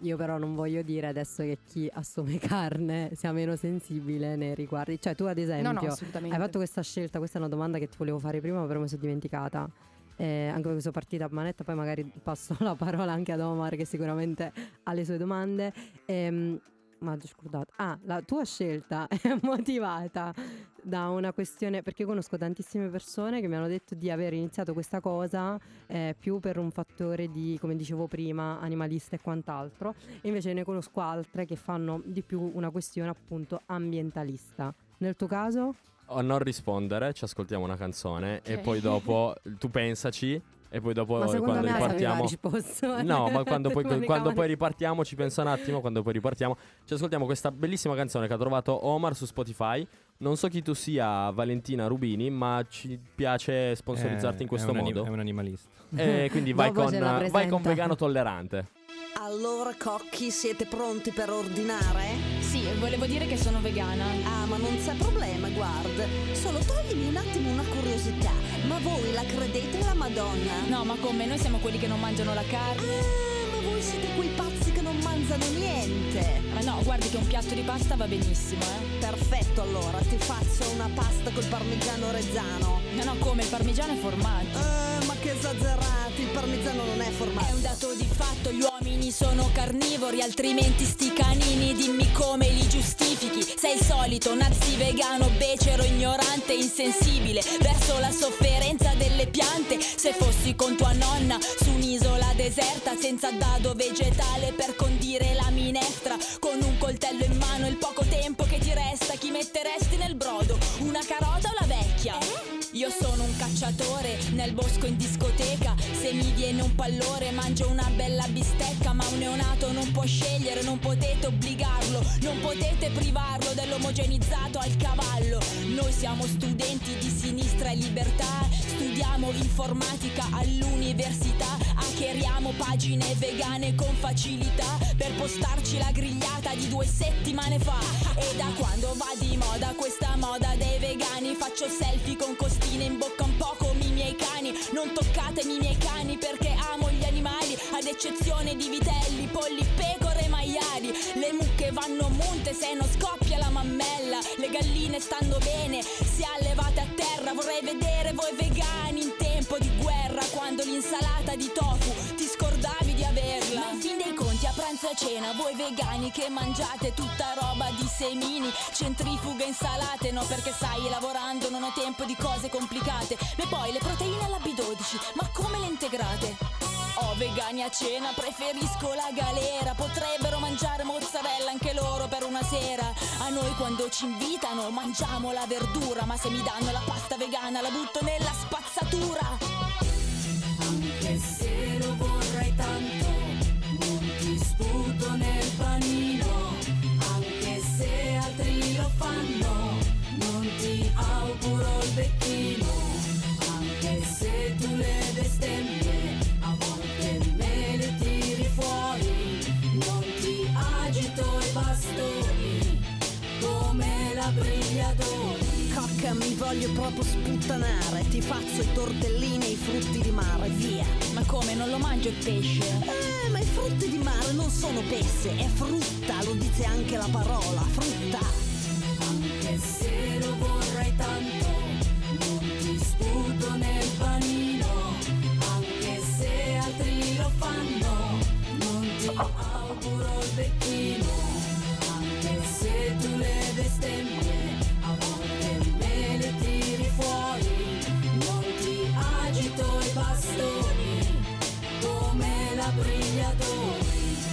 Io però non voglio dire adesso che chi assume carne sia meno sensibile nei riguardi. Cioè tu ad esempio No, no, hai fatto questa scelta, questa è una domanda che ti volevo fare prima però mi sono dimenticata. Eh, anche perché sono partita a manetta, poi magari passo la parola anche ad Omar che sicuramente ha le sue domande. Ehm, ma ho scordato. Ah, la tua scelta è motivata da una questione, perché conosco tantissime persone che mi hanno detto di aver iniziato questa cosa eh, più per un fattore di, come dicevo prima, animalista e quant'altro, e invece ne conosco altre che fanno di più una questione appunto ambientalista. Nel tuo caso? O non rispondere, ci ascoltiamo una canzone e Ok. poi dopo tu pensaci e poi dopo ma quando me ripartiamo... aveva risposto. No, ma quando poi, quando poi ripartiamo, ci pensa un attimo, quando poi ripartiamo, ci ascoltiamo questa bellissima canzone che ha trovato Omar su Spotify. Non so chi tu sia, Valentina Rubini, ma ci piace sponsorizzarti in Eh, questo è un anim- modo. È un animalista. E quindi vai con, vai con vegano tollerante. Allora, cocchi, siete pronti per ordinare? Sì, volevo dire che sono vegana. Ah, ma non c'è problema, guarda. Solo toglimi un attimo una curiosità. Ma voi la credete la Madonna? No, ma come? Noi siamo quelli che non mangiano la carne. Ah, ma voi siete quei pazzi mangiano niente. Ma no, guardi che un piatto di pasta va benissimo, eh. Perfetto, allora, ti faccio una pasta col parmigiano reggiano. No, no, come? Il parmigiano è formaggio. Eh, ma che esagerati, il parmigiano non è È formaggio. un dato di fatto, gli uomini sono carnivori, altrimenti sti canini dimmi come li giustifichi. Sei il solito nazi vegano, becero, ignorante, insensibile verso la sofferenza delle piante. Se fossi con tua nonna su un'isola deserta, senza dado vegetale per condire la minestra, con un coltello in mano, il poco tempo che ti resta, chi metteresti nel brodo? Una carota o la vecchia? Io sono un cacciatore nel bosco in discoteca. Se mi viene un pallore, mangio una bella bistecca. Ma un neonato non può scegliere, non potete obbligarlo. Non potete privarlo dell'omogenizzato al cavallo. Noi siamo studenti di sinistra e libertà. Studiamo informatica all'università. Hackeriamo pagine vegane con facilità. Per postarci la grigliata di due settimane fa. E da quando va di moda questa moda dei vegani, faccio selfie con costine in bocca un po' come i miei cani. Non toccatemi i miei cani perché amo gli animali, ad eccezione di vitelli, polli, pecore e maiali. Le mucche vanno monte se non scoppia la mammella. Le galline stanno bene, se allevate a terra. Vorrei vedere voi vegani in tempo di guerra, quando l'insalata di tofu pranzo e cena, voi vegani che mangiate tutta roba di semini, centrifuga, insalate, no perché sai, lavorando non ho tempo di cose complicate. E poi le proteine alla B12, ma come le integrate? Oh, vegani a cena, preferisco la galera. Potrebbero mangiare mozzarella anche loro per una sera. A noi quando ci invitano mangiamo la verdura, ma se mi danno la pasta vegana la butto nella spazzatura. Anche se lo vorrei tanto, sputo nel panino. Anche se altri lo fanno, non ti auguro il becchino. Anche se tu le bestemmie, a volte me le tiri fuori. Non ti agito i bastoni, come la brigliatori. Cocca, mi voglio proprio sputtanare. Ti faccio i tortellini e i frutti di mare, via. Ma come non lo mangio il pesce? Eh, ma i frutti di mare non sono pesce, è frutta, lo dice anche la parola, frutta. Anche se lo vorrei tanto, non ti sputo nel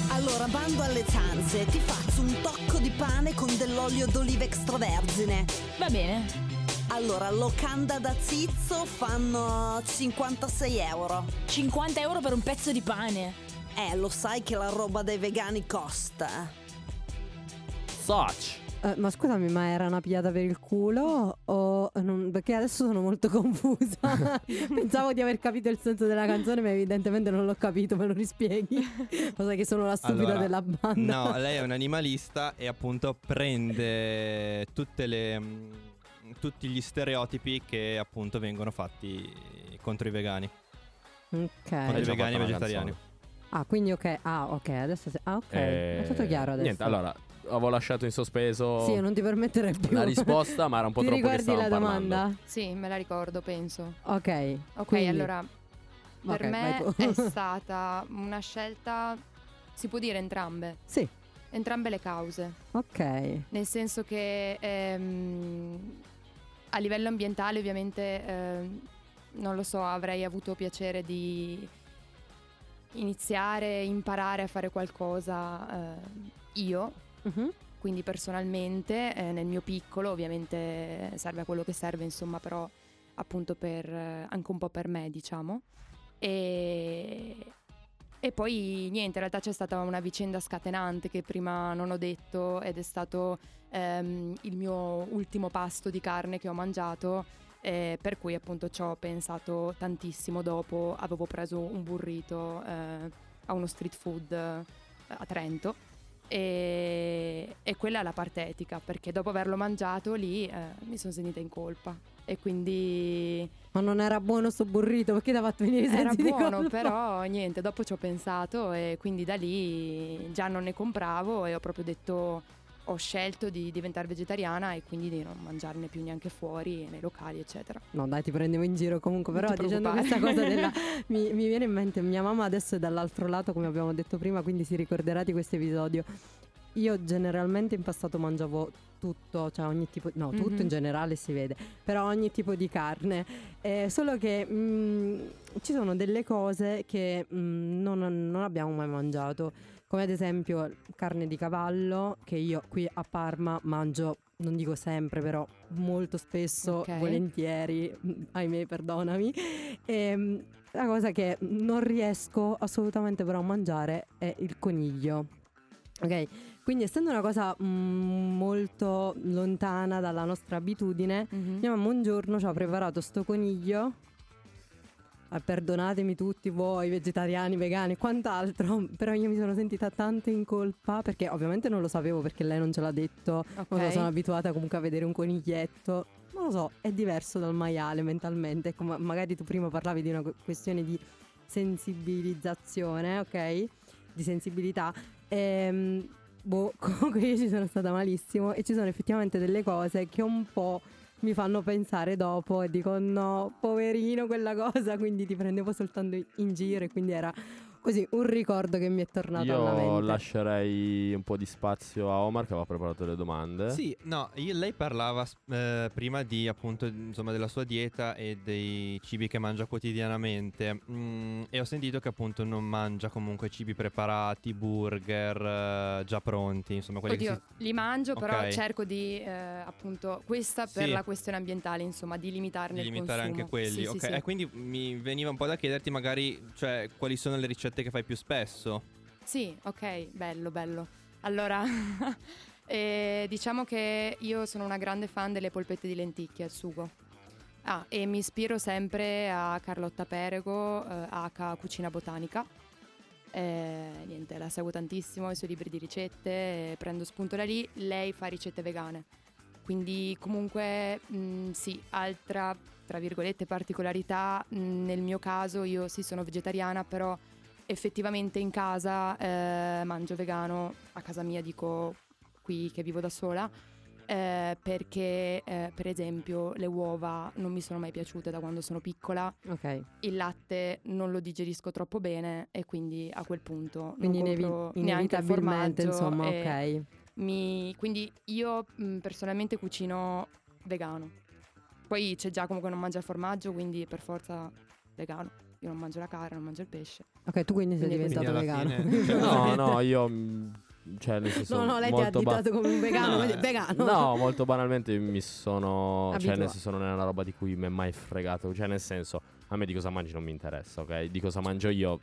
Allora, bando alle ciance, ti faccio un tocco di pane con dell'olio d'oliva extravergine. Va bene. Allora, locanda da zizzo fanno 56 euro. 50 euro per un pezzo di pane. Eh, lo sai che la roba dei vegani costa. Soch. Eh, ma scusami, ma era una pigliata per il culo o non- perché adesso sono molto confusa. Pensavo di aver capito il senso della canzone, ma evidentemente non l'ho capito. Me lo rispieghi? Cosa che sono la stupida Allora, della banda. No, lei è un animalista e appunto prende tutte le, mm, tutti gli stereotipi che appunto vengono fatti contro i vegani. Ok. Contro i vegani e vegetariani. Ah, quindi ok. Ah, ok. Adesso. se- Ah, ok. Eh, È tutto chiaro adesso. Niente, allora, avevo lasciato in sospeso Sì, non ti permetterei più. la risposta, ma era un po' Ti troppo che ricordi la stavamo parlando. domanda? Sì, me la ricordo, penso. Ok. Ok, quindi- allora per Ok, me è stata una scelta, si può dire entrambe, Sì, entrambe le cause, ok. nel senso che ehm, a livello ambientale ovviamente, ehm, non lo so, avrei avuto piacere di iniziare, imparare a fare qualcosa eh, io, Mhm. quindi personalmente eh, nel mio piccolo ovviamente serve a quello che serve insomma però appunto per eh, anche un po' per me diciamo. E, e poi niente in realtà c'è stata una vicenda scatenante che prima non ho detto ed è stato ehm, il mio ultimo pasto di carne che ho mangiato eh, per cui appunto ci ho pensato tantissimo. Dopo avevo preso un burrito eh, a uno street food eh, a Trento e, e quella è la parte etica, perché dopo averlo mangiato lì eh, mi sono sentita in colpa. E quindi Ma non era buono sto burrito perché ti ha fatto venire i era buono, però niente, dopo ci ho pensato e quindi da lì già non ne compravo e ho proprio detto, ho scelto di diventare vegetariana e quindi di non mangiarne più neanche fuori nei locali, eccetera. No, dai, ti prendevo in giro comunque. Però dicendo questa cosa della. mi, mi viene in mente, mia mamma adesso è dall'altro lato, come abbiamo detto prima, quindi si ricorderà di questo episodio. Io generalmente in passato mangiavo tutto, cioè ogni tipo, no, tutto Mhm. in generale si vede, però ogni tipo di carne. Eh, solo che mm, ci sono delle cose che mm, non, non abbiamo mai mangiato, come ad esempio carne di cavallo, che io qui a Parma mangio, non dico sempre, però molto spesso, Ok. volentieri, ahimè, perdonami. Ehm, la cosa che non riesco assolutamente però a mangiare è il coniglio. Ok, quindi essendo una cosa mm, molto lontana dalla nostra abitudine, Mhm. mia mamma un giorno ci ha preparato sto coniglio. Ah, perdonatemi tutti voi, vegetariani, vegani e quant'altro, però io mi sono sentita tanto in colpa perché ovviamente non lo sapevo perché lei non ce l'ha detto, Ok. non lo sono abituata comunque a vedere un coniglietto. Non lo so, è diverso dal maiale mentalmente. Ecco, ma- magari tu prima parlavi di una que- questione di sensibilizzazione, ok? Di sensibilità. Ehm, boh, comunque io ci sono stata malissimo e ci sono effettivamente delle cose che un po' mi fanno pensare dopo e dico no, poverino quella cosa, quindi ti prendevo soltanto in giro e quindi era così un ricordo che mi è tornato alla Io mente. lascerei un po' di spazio a Omar che aveva preparato le domande. Sì, no, io- lei parlava eh, prima di appunto insomma della sua dieta e dei cibi che mangia quotidianamente Mm, e ho sentito che appunto non mangia comunque cibi preparati, burger eh, già pronti, insomma quelli che Oddio, si... li mangio, però Ok. cerco di eh, appunto questa per Sì. la questione ambientale, insomma, di limitarne di il limitare consumo. anche quelli, Sì, sì, ok? sì. E quindi mi veniva un po' da chiederti magari, cioè, quali sono le ricette che fai più spesso? Sì, ok, bello, bello. Allora, eh, diciamo che io sono una grande fan delle polpette di lenticchie al sugo. Ah, e mi ispiro sempre a Carlotta Perego, eh, H Cucina Botanica. Eh, niente, la seguo tantissimo, i suoi libri di ricette, eh, prendo spunto da lì. Lei fa ricette vegane. Quindi comunque mh, sì, altra, tra virgolette, particolarità. mh, nel mio caso io sì sono vegetariana, però effettivamente in casa eh, mangio vegano, a casa mia dico qui che vivo da sola, eh, perché eh, per esempio le uova non mi sono mai piaciute da quando sono piccola, Ok, il latte non lo digerisco troppo bene e quindi a quel punto quindi non inevi- compro neanche il formaggio insomma, ok. mi- quindi io mh, personalmente cucino vegano. Poi c'è già comunque non mangia il formaggio, quindi per forza vegano. Io non mangio la carne, non mangio il pesce. Ok, tu quindi sei Quindi- diventato Quindi alla vegano. fine- cioè, No, no, io. mm, Cioè, nel senso. No, no, lei ti ha molto ba- additato come un vegano, No, vegano. No, molto banalmente mi sono. Cioè, Abitua- nel senso, non è una roba di cui mi è mai fregato. Cioè, nel senso, a me di cosa mangi non mi interessa, ok? Di cosa mangio io,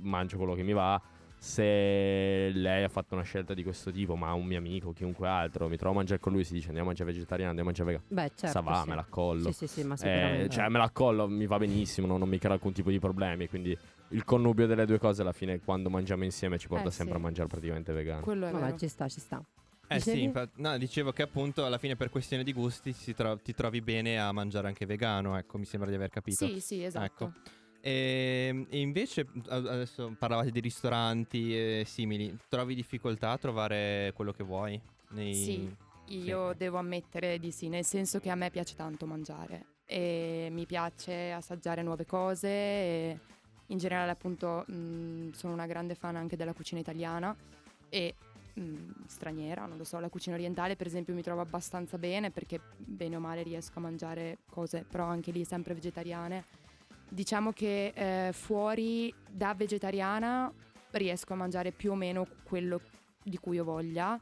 mangio quello che mi va. Se lei ha fatto una scelta di questo tipo, ma un mio amico, chiunque altro, mi trovo a mangiare con lui, si dice andiamo a mangiare vegetariano, andiamo a mangiare vegano. Beh, certo. Sa va, sì. me la collo. Sì, sì, sì, ma Eh, sicuramente. cioè, me la collo, mi va benissimo, non, non mi crea alcun tipo di problemi. Quindi il connubio delle due cose alla fine, quando mangiamo insieme, ci porta Eh, sempre sì. a mangiare praticamente vegano. Quello è vero. ci sta, ci sta. Eh Dicevi? sì, infatti, no, dicevo che appunto alla fine per questione di gusti si tro- ti trovi bene a mangiare anche vegano, ecco, mi sembra di aver capito. Sì, sì, esatto. Ecco. E, e invece adesso parlavate di ristoranti e simili, trovi difficoltà a trovare quello che vuoi? Nei... Sì, io devo ammettere di sì, nel senso che a me piace tanto mangiare e mi piace assaggiare nuove cose e in generale appunto mh, sono una grande fan anche della cucina italiana e mh, straniera, non lo so, la cucina orientale per esempio mi trovo abbastanza bene perché bene o male riesco a mangiare cose però anche lì sempre vegetariane. Diciamo che eh, fuori da vegetariana riesco a mangiare più o meno quello di cui ho voglia.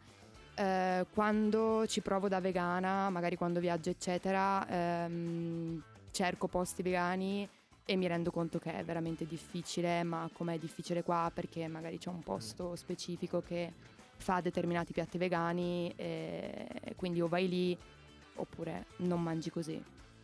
Eh, quando ci provo da vegana, magari quando viaggio, eccetera, ehm, cerco posti vegani e mi rendo conto che è veramente difficile, ma com'è difficile qua perché magari c'è un posto specifico che fa determinati piatti vegani e quindi o vai lì oppure non mangi così.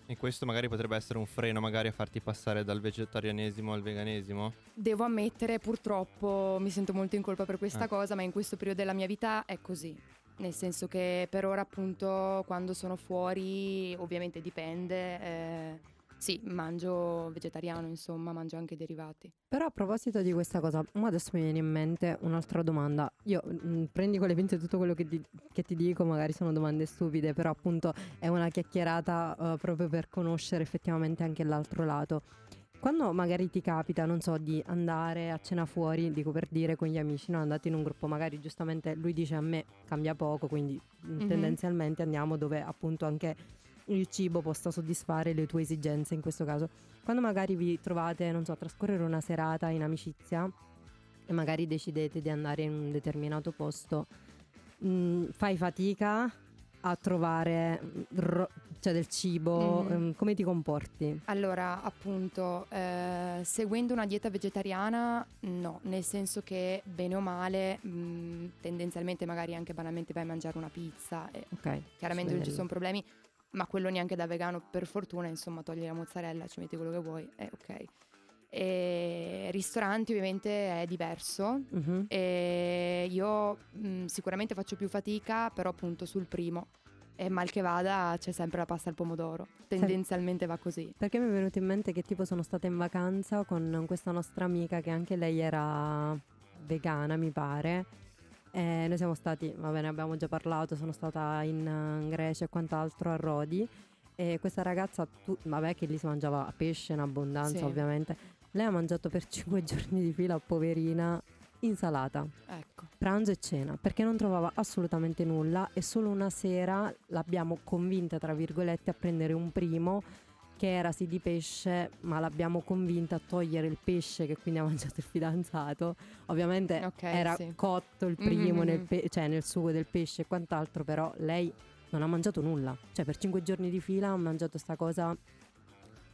E questo magari potrebbe essere un freno magari a farti passare dal vegetarianesimo al veganesimo? Devo ammettere, purtroppo mi sento molto in colpa per questa Eh. cosa, ma in questo periodo della mia vita è così. Nel senso che per ora, appunto, quando sono fuori, ovviamente dipende. eh, sì, mangio vegetariano, insomma, mangio anche derivati. Però a proposito di questa cosa, adesso mi viene in mente un'altra domanda. Io mm, prendi con le pinze tutto quello che ti, che ti dico, magari sono domande stupide, però appunto è una chiacchierata eh, proprio per conoscere effettivamente anche l'altro lato. Quando magari ti capita, non so, di andare a cena fuori, dico per dire con gli amici, no? andate in un gruppo, magari giustamente lui dice a me cambia poco, quindi mm, Mhm. tendenzialmente andiamo dove appunto anche il cibo possa soddisfare le tue esigenze in questo caso. Quando magari vi trovate, non so, a trascorrere una serata in amicizia e magari decidete di andare in un determinato posto, mh, fai fatica a trovare mh, ro- cioè del cibo, Mhm. ehm, come ti comporti? Allora, appunto, eh, seguendo una dieta vegetariana, no, nel senso che bene o male, mh, tendenzialmente magari anche banalmente vai a mangiare una pizza e Ok. chiaramente non ci sono problemi, ma quello neanche da vegano per fortuna, insomma, togli la mozzarella, ci metti quello che vuoi, è ok. E ristoranti ovviamente è diverso. Mhm. E io mh, sicuramente faccio più fatica, però appunto sul primo. E mal che vada c'è sempre la pasta al pomodoro. Tendenzialmente va così. Perché mi è venuto in mente che tipo sono stata in vacanza con questa nostra amica che anche lei era vegana, mi pare. E noi siamo stati, va bene, abbiamo già parlato, sono stata in, eh, in Grecia e quant'altro a Rodi. E questa ragazza, tu- vabbè che lì si mangiava pesce in abbondanza Sì. ovviamente. Lei ha mangiato per 5 giorni di fila, poverina, insalata Ecco. pranzo e cena perché non trovava assolutamente nulla e solo una sera l'abbiamo convinta tra virgolette a prendere un primo che era sì di pesce ma l'abbiamo convinta a togliere il pesce che quindi ha mangiato il fidanzato ovviamente Ok, era sì. cotto il primo nel, Mhm. pe- cioè nel sugo del pesce e quant'altro però lei non ha mangiato nulla cioè per cinque giorni di fila ha mangiato sta cosa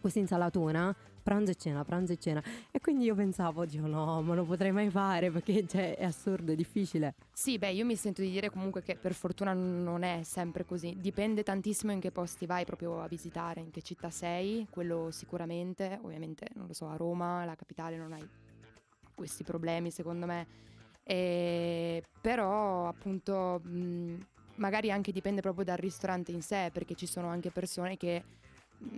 questa insalatona pranzo e cena, pranzo e cena. E quindi io pensavo, Dio no, ma lo potrei mai fare perché cioè, è assurdo, è difficile. Sì, beh, io mi sento di dire comunque che per fortuna non è sempre così. Dipende tantissimo in che posti vai proprio a visitare, in che città sei, quello sicuramente. Ovviamente, non lo so, a Roma, la capitale, non hai questi problemi secondo me. E- però appunto mh, magari anche dipende proprio dal ristorante in sé, perché ci sono anche persone che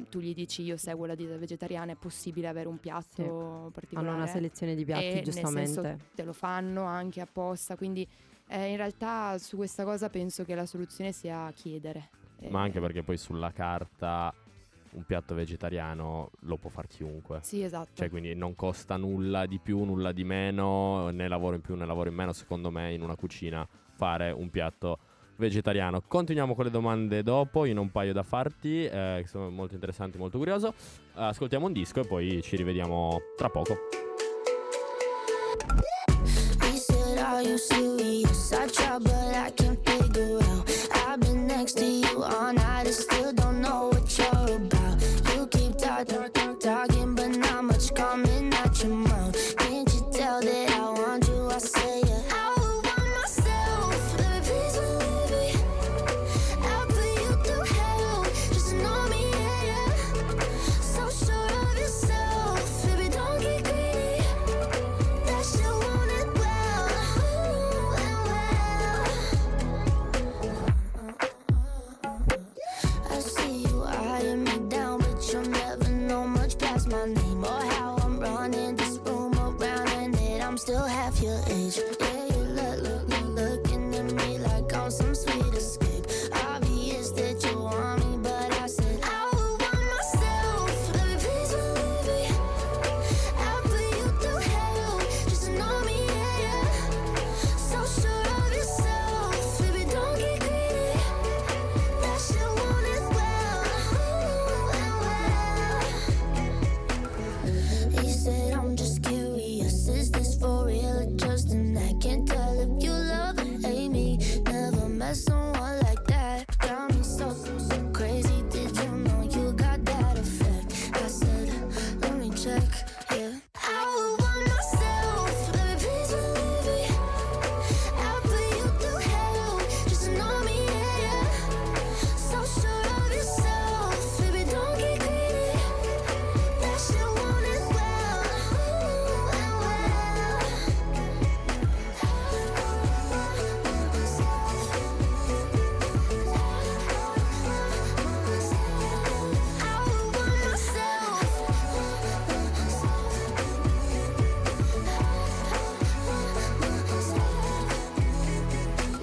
tu gli dici io seguo la dieta vegetariana, è possibile avere un piatto particolare. Hanno una selezione di piatti, E, nel giustamente. senso, te lo fanno anche apposta, quindi eh, in realtà su questa cosa penso che la soluzione sia chiedere. Ma Eh, anche perché poi sulla carta un piatto vegetariano lo può far chiunque. Sì, esatto. Cioè, quindi non costa nulla di più, nulla di meno, né lavoro in più né lavoro in meno, secondo me, in una cucina fare un piatto vegetariano. Continuiamo con le domande dopo, io ho un paio da farti, eh, che sono molto interessanti, molto curioso. ascoltiamo un disco e poi ci rivediamo tra poco. Are. I've been next to you all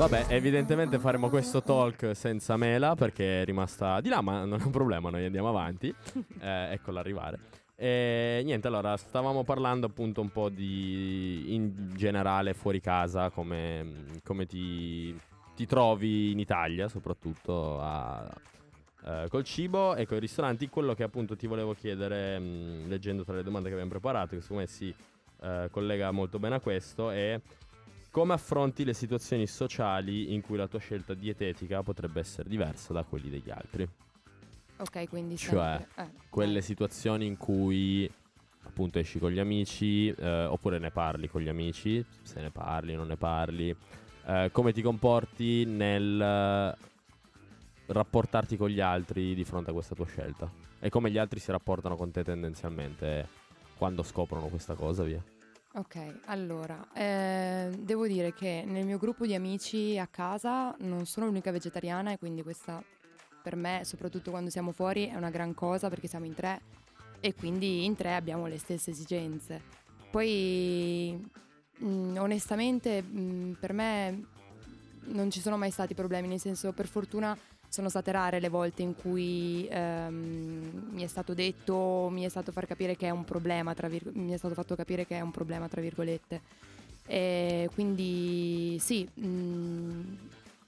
Vabbè, evidentemente faremo questo talk senza Mela perché è rimasta di là, ma non è un problema, noi andiamo avanti. Eh, eccola arrivare. E niente, allora, stavamo parlando appunto un po' di in generale fuori casa, come, come ti, ti trovi in Italia, soprattutto a- eh, col cibo e con i ristoranti. Quello che appunto ti volevo chiedere, mh, leggendo tra le domande che abbiamo preparato, che secondo me si eh, collega molto bene a questo, è come affronti le situazioni sociali in cui la tua scelta dietetica potrebbe essere diversa da quelli degli altri? Ok, quindi Cioè, eh, Quelle situazioni in cui appunto esci con gli amici eh, oppure ne parli con gli amici, se ne parli, non ne parli, eh, come ti comporti nel rapportarti con gli altri di fronte a questa tua scelta e come gli altri si rapportano con te tendenzialmente quando scoprono questa cosa, via. Ok, allora, eh, devo dire che nel mio gruppo di amici a casa non sono l'unica vegetariana e quindi questa per me, soprattutto quando siamo fuori, è una gran cosa perché siamo in tre e quindi in tre abbiamo le stesse esigenze. Poi, mh, onestamente, mh, per me non ci sono mai stati problemi, nel senso, per fortuna sono state rare le volte in cui ehm, mi è stato detto, mi è stato far capire che è un problema, virg- mi è stato fatto capire che è un problema, tra virgolette. E quindi sì, mh,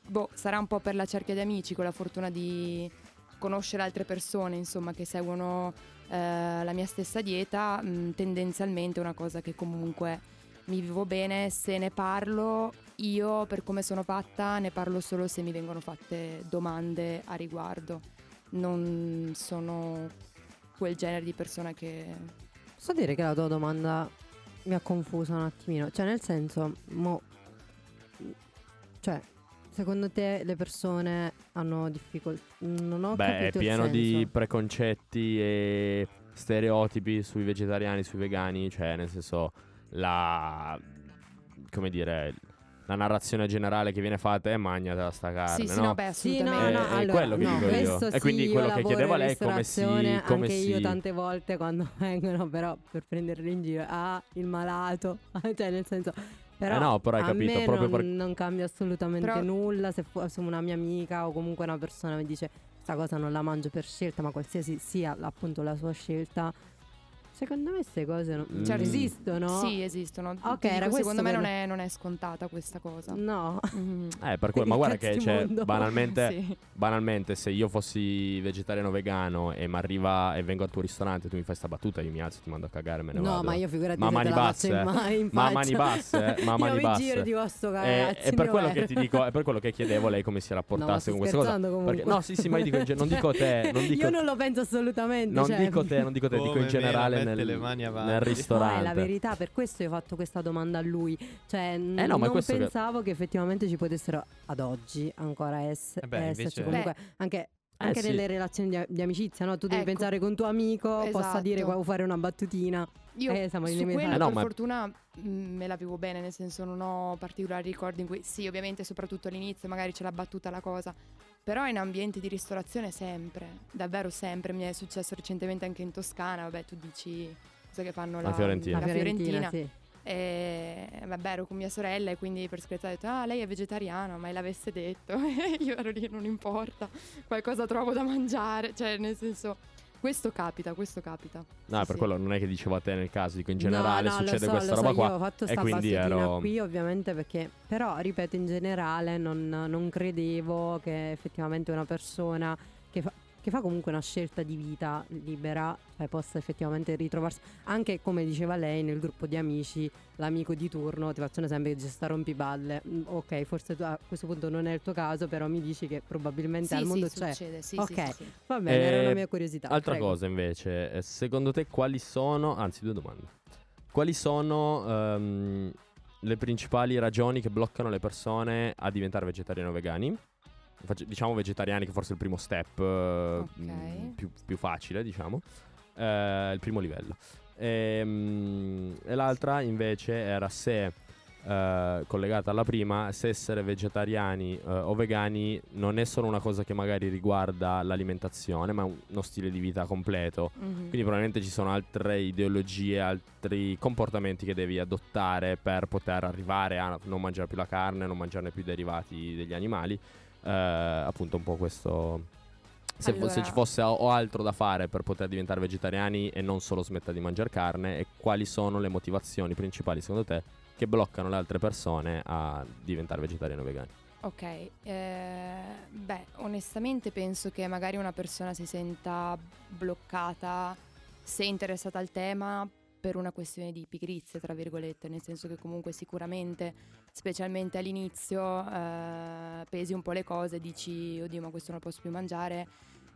boh, sarà un po' per la cerchia di amici, con la fortuna di conoscere altre persone, insomma, che seguono eh, la mia stessa dieta, mh, tendenzialmente è una cosa che comunque mi vivo bene, se ne parlo io per come sono fatta ne parlo solo se mi vengono fatte domande a riguardo. Non sono quel genere di persona che... Posso dire che la tua domanda mi ha confuso un attimino. Cioè, nel senso, mo, cioè, secondo te le persone hanno difficoltà? Non ho Beh, è pieno di preconcetti e stereotipi sui vegetariani, sui vegani, cioè nel senso la come dire la narrazione generale che viene fatta è magnata sta carne, sì, sì, no? no, beh, Sì, assolutamente. no, È- no, è allora, quello che no, dico io. questo E quindi sì, quello io che lavoro chiedevo a in lei è come si- come anche io si- tante volte quando vengono però per prenderli in giro, ah, il malato, cioè nel senso però Eh no, però hai a capito, me proprio non, per- non cambia assolutamente Però- nulla se fosse una mia amica o comunque una persona mi dice questa cosa non la mangio per scelta, ma qualsiasi sia appunto la sua scelta. Secondo me queste cose non, cioè, Mm. esistono. Sì, esistono. Ok, era dico, secondo me non è, non è scontata questa cosa. No. Mhm. Eh, per quello, ma guarda che cioè, banalmente, Sì. banalmente, se io fossi vegetariano o vegano e mi arriva e vengo al tuo ristorante, tu mi fai sta battuta, io mi alzo, ti mando a cagare, me ne No, vado. ma io figurati Ma mani basse, eh. ma- in Ma faccia. mani basse, eh, ma mani io basse. mi giro e sto E, cazzo e per quello è. che ti dico, è per quello che chiedevo lei come si No, rapportasse sto con questa cosa. comunque. Perché- no, sì, sì, ma io dico non dico te, non dico Io non lo penso assolutamente. non cioè- dico te, non dico te, dico in generale Nel, le mani avanti. nel No, è la ristorante. No, è la verità, per questo io ho fatto questa domanda a lui. Cioè, n- Eh no, non questo che- pensavo che... effettivamente ci potessero ad oggi ancora ess- Eh beh, esserci invece- comunque anche, anche sì. nelle relazioni di, di amicizia, no? Tu devi Ecco. pensare con tuo amico, possa Esatto. dire o fare una battutina. Io Eh, siamo su quello Eh no, per ma- fortuna mh, me la vivo bene, nel senso non ho particolari ricordi in cui sì, ovviamente soprattutto all'inizio magari c'è la battuta la cosa, Però in ambienti di ristorazione sempre, davvero sempre. Mi è successo recentemente anche in Toscana, vabbè tu dici cosa che fanno la, La Fiorentina. la La Fiorentina, Fiorentina. sì. E vabbè, ero con mia sorella e quindi per scherzare ho detto, ah, lei è vegetariana, ma l'avesse detto. E io ero lì, non importa, qualcosa trovo da mangiare. Cioè, nel senso, questo capita, questo capita. No, Sì, per sì. quello non è che dicevo a te nel caso, dico in generale no, no, succede lo so, questa lo roba so, qua. Io ho fatto e sta quindi battutina ero- qui ovviamente perché, però ripeto in generale non, non credevo che effettivamente una persona che fa, che fa comunque una scelta di vita libera eh, possa effettivamente ritrovarsi, anche come diceva lei nel gruppo di amici, l'amico di turno, ti faccio un esempio che dice sta rompiballe, Mm, ok forse tu a questo punto non è il tuo caso, però mi dici che probabilmente Sì, al sì, mondo c'è. succede, sì, ok, sì, sì, sì. va bene, era Eh, una mia curiosità. Altra prego. cosa invece, eh, secondo te quali sono, anzi due domande, quali sono ehm, le principali ragioni che bloccano le persone a diventare vegetariani o vegani? Diciamo vegetariani che forse è il primo step eh, mh, più, più facile, diciamo, eh, il primo livello. Ehm, E, l'altra invece era se, eh, collegata alla prima, se essere vegetariani eh, o vegani non è solo una cosa che magari riguarda l'alimentazione, ma uno stile di vita completo. Mhm. Quindi probabilmente ci sono altre ideologie, altri comportamenti che devi adottare per poter arrivare a non mangiare più la carne, non mangiarne più i derivati degli animali. Eh, appunto un po' questo... Se, fo- se Allora- ci fosse o o altro da fare per poter diventare vegetariani e non solo smettere di mangiare carne e quali sono le motivazioni principali secondo te che bloccano le altre persone a diventare vegetariani o vegani? Ok, eh, beh, onestamente penso che magari una persona si senta bloccata se è interessata al tema per una questione di pigrizia, tra virgolette, nel senso che comunque sicuramente, specialmente all'inizio, eh, pesi un po' le cose, dici, oddio, ma questo non lo posso più mangiare,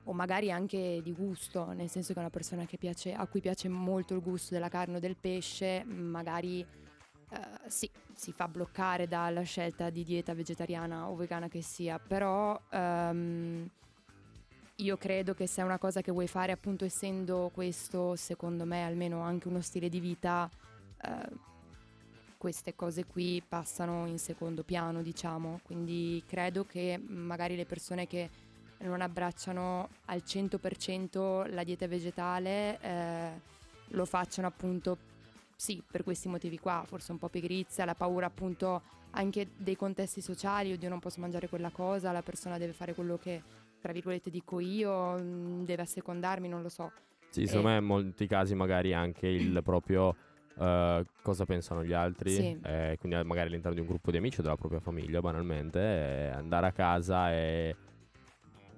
o magari anche di gusto, nel senso che una persona piace, a cui piace molto il gusto della carne o del pesce, magari eh, sì, si fa bloccare dalla scelta di dieta vegetariana o vegana che sia, però ehm, io credo che se è una cosa che vuoi fare, appunto essendo questo, secondo me, almeno anche uno stile di vita, eh, queste cose qui passano in secondo piano, diciamo. Quindi credo che magari le persone che non abbracciano al 100% la dieta vegetale eh, lo facciano appunto sì, per questi motivi qua, forse un po' pigrizia, la paura appunto anche dei contesti sociali, oddio non posso mangiare quella cosa, la persona deve fare quello che, tra virgolette, dico io, mm, deve assecondarmi, non lo so. Sì, secondo Eh. me in molti casi magari anche il proprio eh, cosa pensano gli altri, Sì. eh, quindi magari all'interno di un gruppo di amici o della propria famiglia banalmente, eh, andare a casa e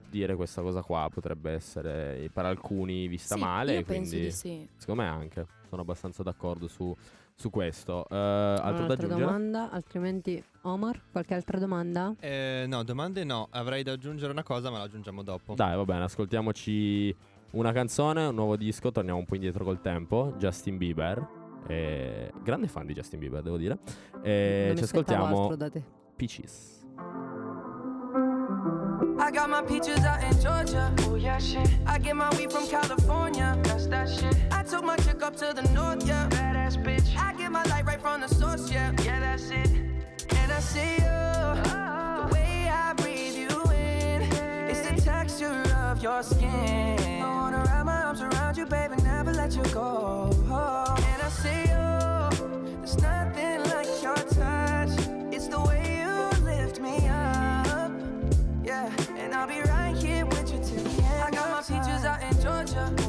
dire questa cosa qua potrebbe essere per alcuni vista Sì, male, e quindi sì. secondo me anche, sono abbastanza d'accordo su, su questo. Eh, altro da aggiungere? domanda, altrimenti Omar, qualche altra domanda? Eh, no, domande no. Avrei da aggiungere una cosa, ma la aggiungiamo dopo. Dai, va bene, ascoltiamoci una canzone, un nuovo disco, torniamo un po' indietro col tempo, Justin Bieber. eh, grande fan di Justin Bieber, devo dire. E Non ci ascoltiamo altro da te. Peaches. I got my peaches out in Georgia. Oh yeah, shit. I get my weed from California. That's that shit. I took my chick up to the north, yeah. Badass bitch. I get my light right from the source, yeah. Yeah, that's it. And I see you. The way I breathe you in. It's the texture of your skin. I wanna wrap my arms around you, baby, never let you go. And I see you. There's nothing like your touch. It's the way you lift me up. Yeah, and I'll be right here with you till the end. I got my peaches out in Georgia.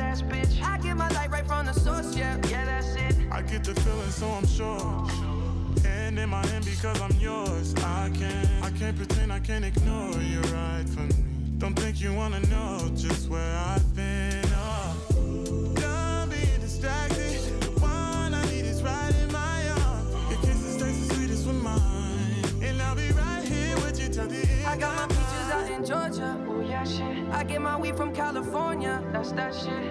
ass bitch. I get my light right from the source, yeah, yeah, that's it. I get the feeling, so I'm sure. Hand in my hand because I'm yours. I can't, I can't pretend, I can't ignore you right from me. Don't think you wanna know just where I've been. Oh, don't be distracted. The one I need is right in my arms. Your kisses taste the sweetest with mine, and I'll be right here with you till the end. I got my peaches out in Georgia. Oh yeah, shit. I get my weed from California. That's that shit.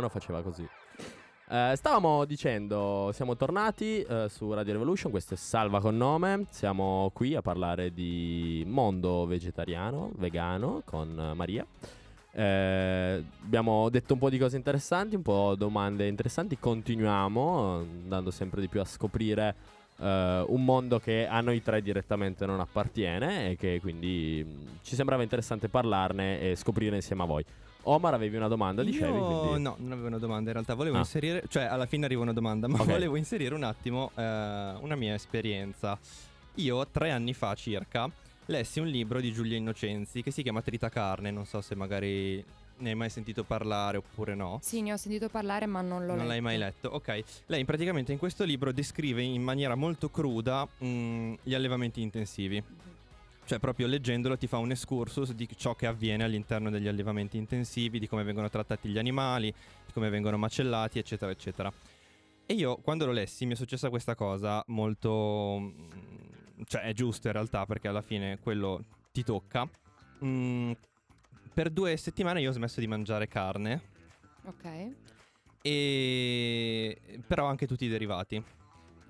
Più o meno faceva così. Eh, stavamo dicendo, siamo tornati eh, su Radio Revolution, questo è Salva con nome, siamo qui a parlare di mondo vegetariano, vegano con Maria. Eh, abbiamo detto un po' di cose interessanti, un po' domande interessanti, continuiamo andando sempre di più a scoprire eh, un mondo che a noi tre direttamente non appartiene e che quindi mh, ci sembrava interessante parlarne e scoprire insieme a voi. Omar, avevi una domanda, dicevi? Io quindi... no, non avevo una domanda in realtà, volevo Ah. inserire, cioè alla fine arriva una domanda, ma Ok. volevo inserire un attimo eh, una mia esperienza. Io tre anni fa circa lessi un libro di Giulia Innocenzi che si chiama Trita Carne, non so se magari ne hai mai sentito parlare oppure no. Sì, ne ho sentito parlare, ma non l'ho Non l'hai letto. mai letto? Ok. Lei praticamente in questo libro descrive in maniera molto cruda mm, gli allevamenti intensivi. Cioè, proprio leggendolo ti fa un excursus di ciò che avviene all'interno degli allevamenti intensivi, di come vengono trattati gli animali, di come vengono macellati, eccetera, eccetera. E io quando lo lessi mi è successa questa cosa molto... mm, cioè è giusto in realtà perché alla fine quello ti tocca. Mm, per due settimane io ho smesso di mangiare carne Ok, e però anche tutti i derivati.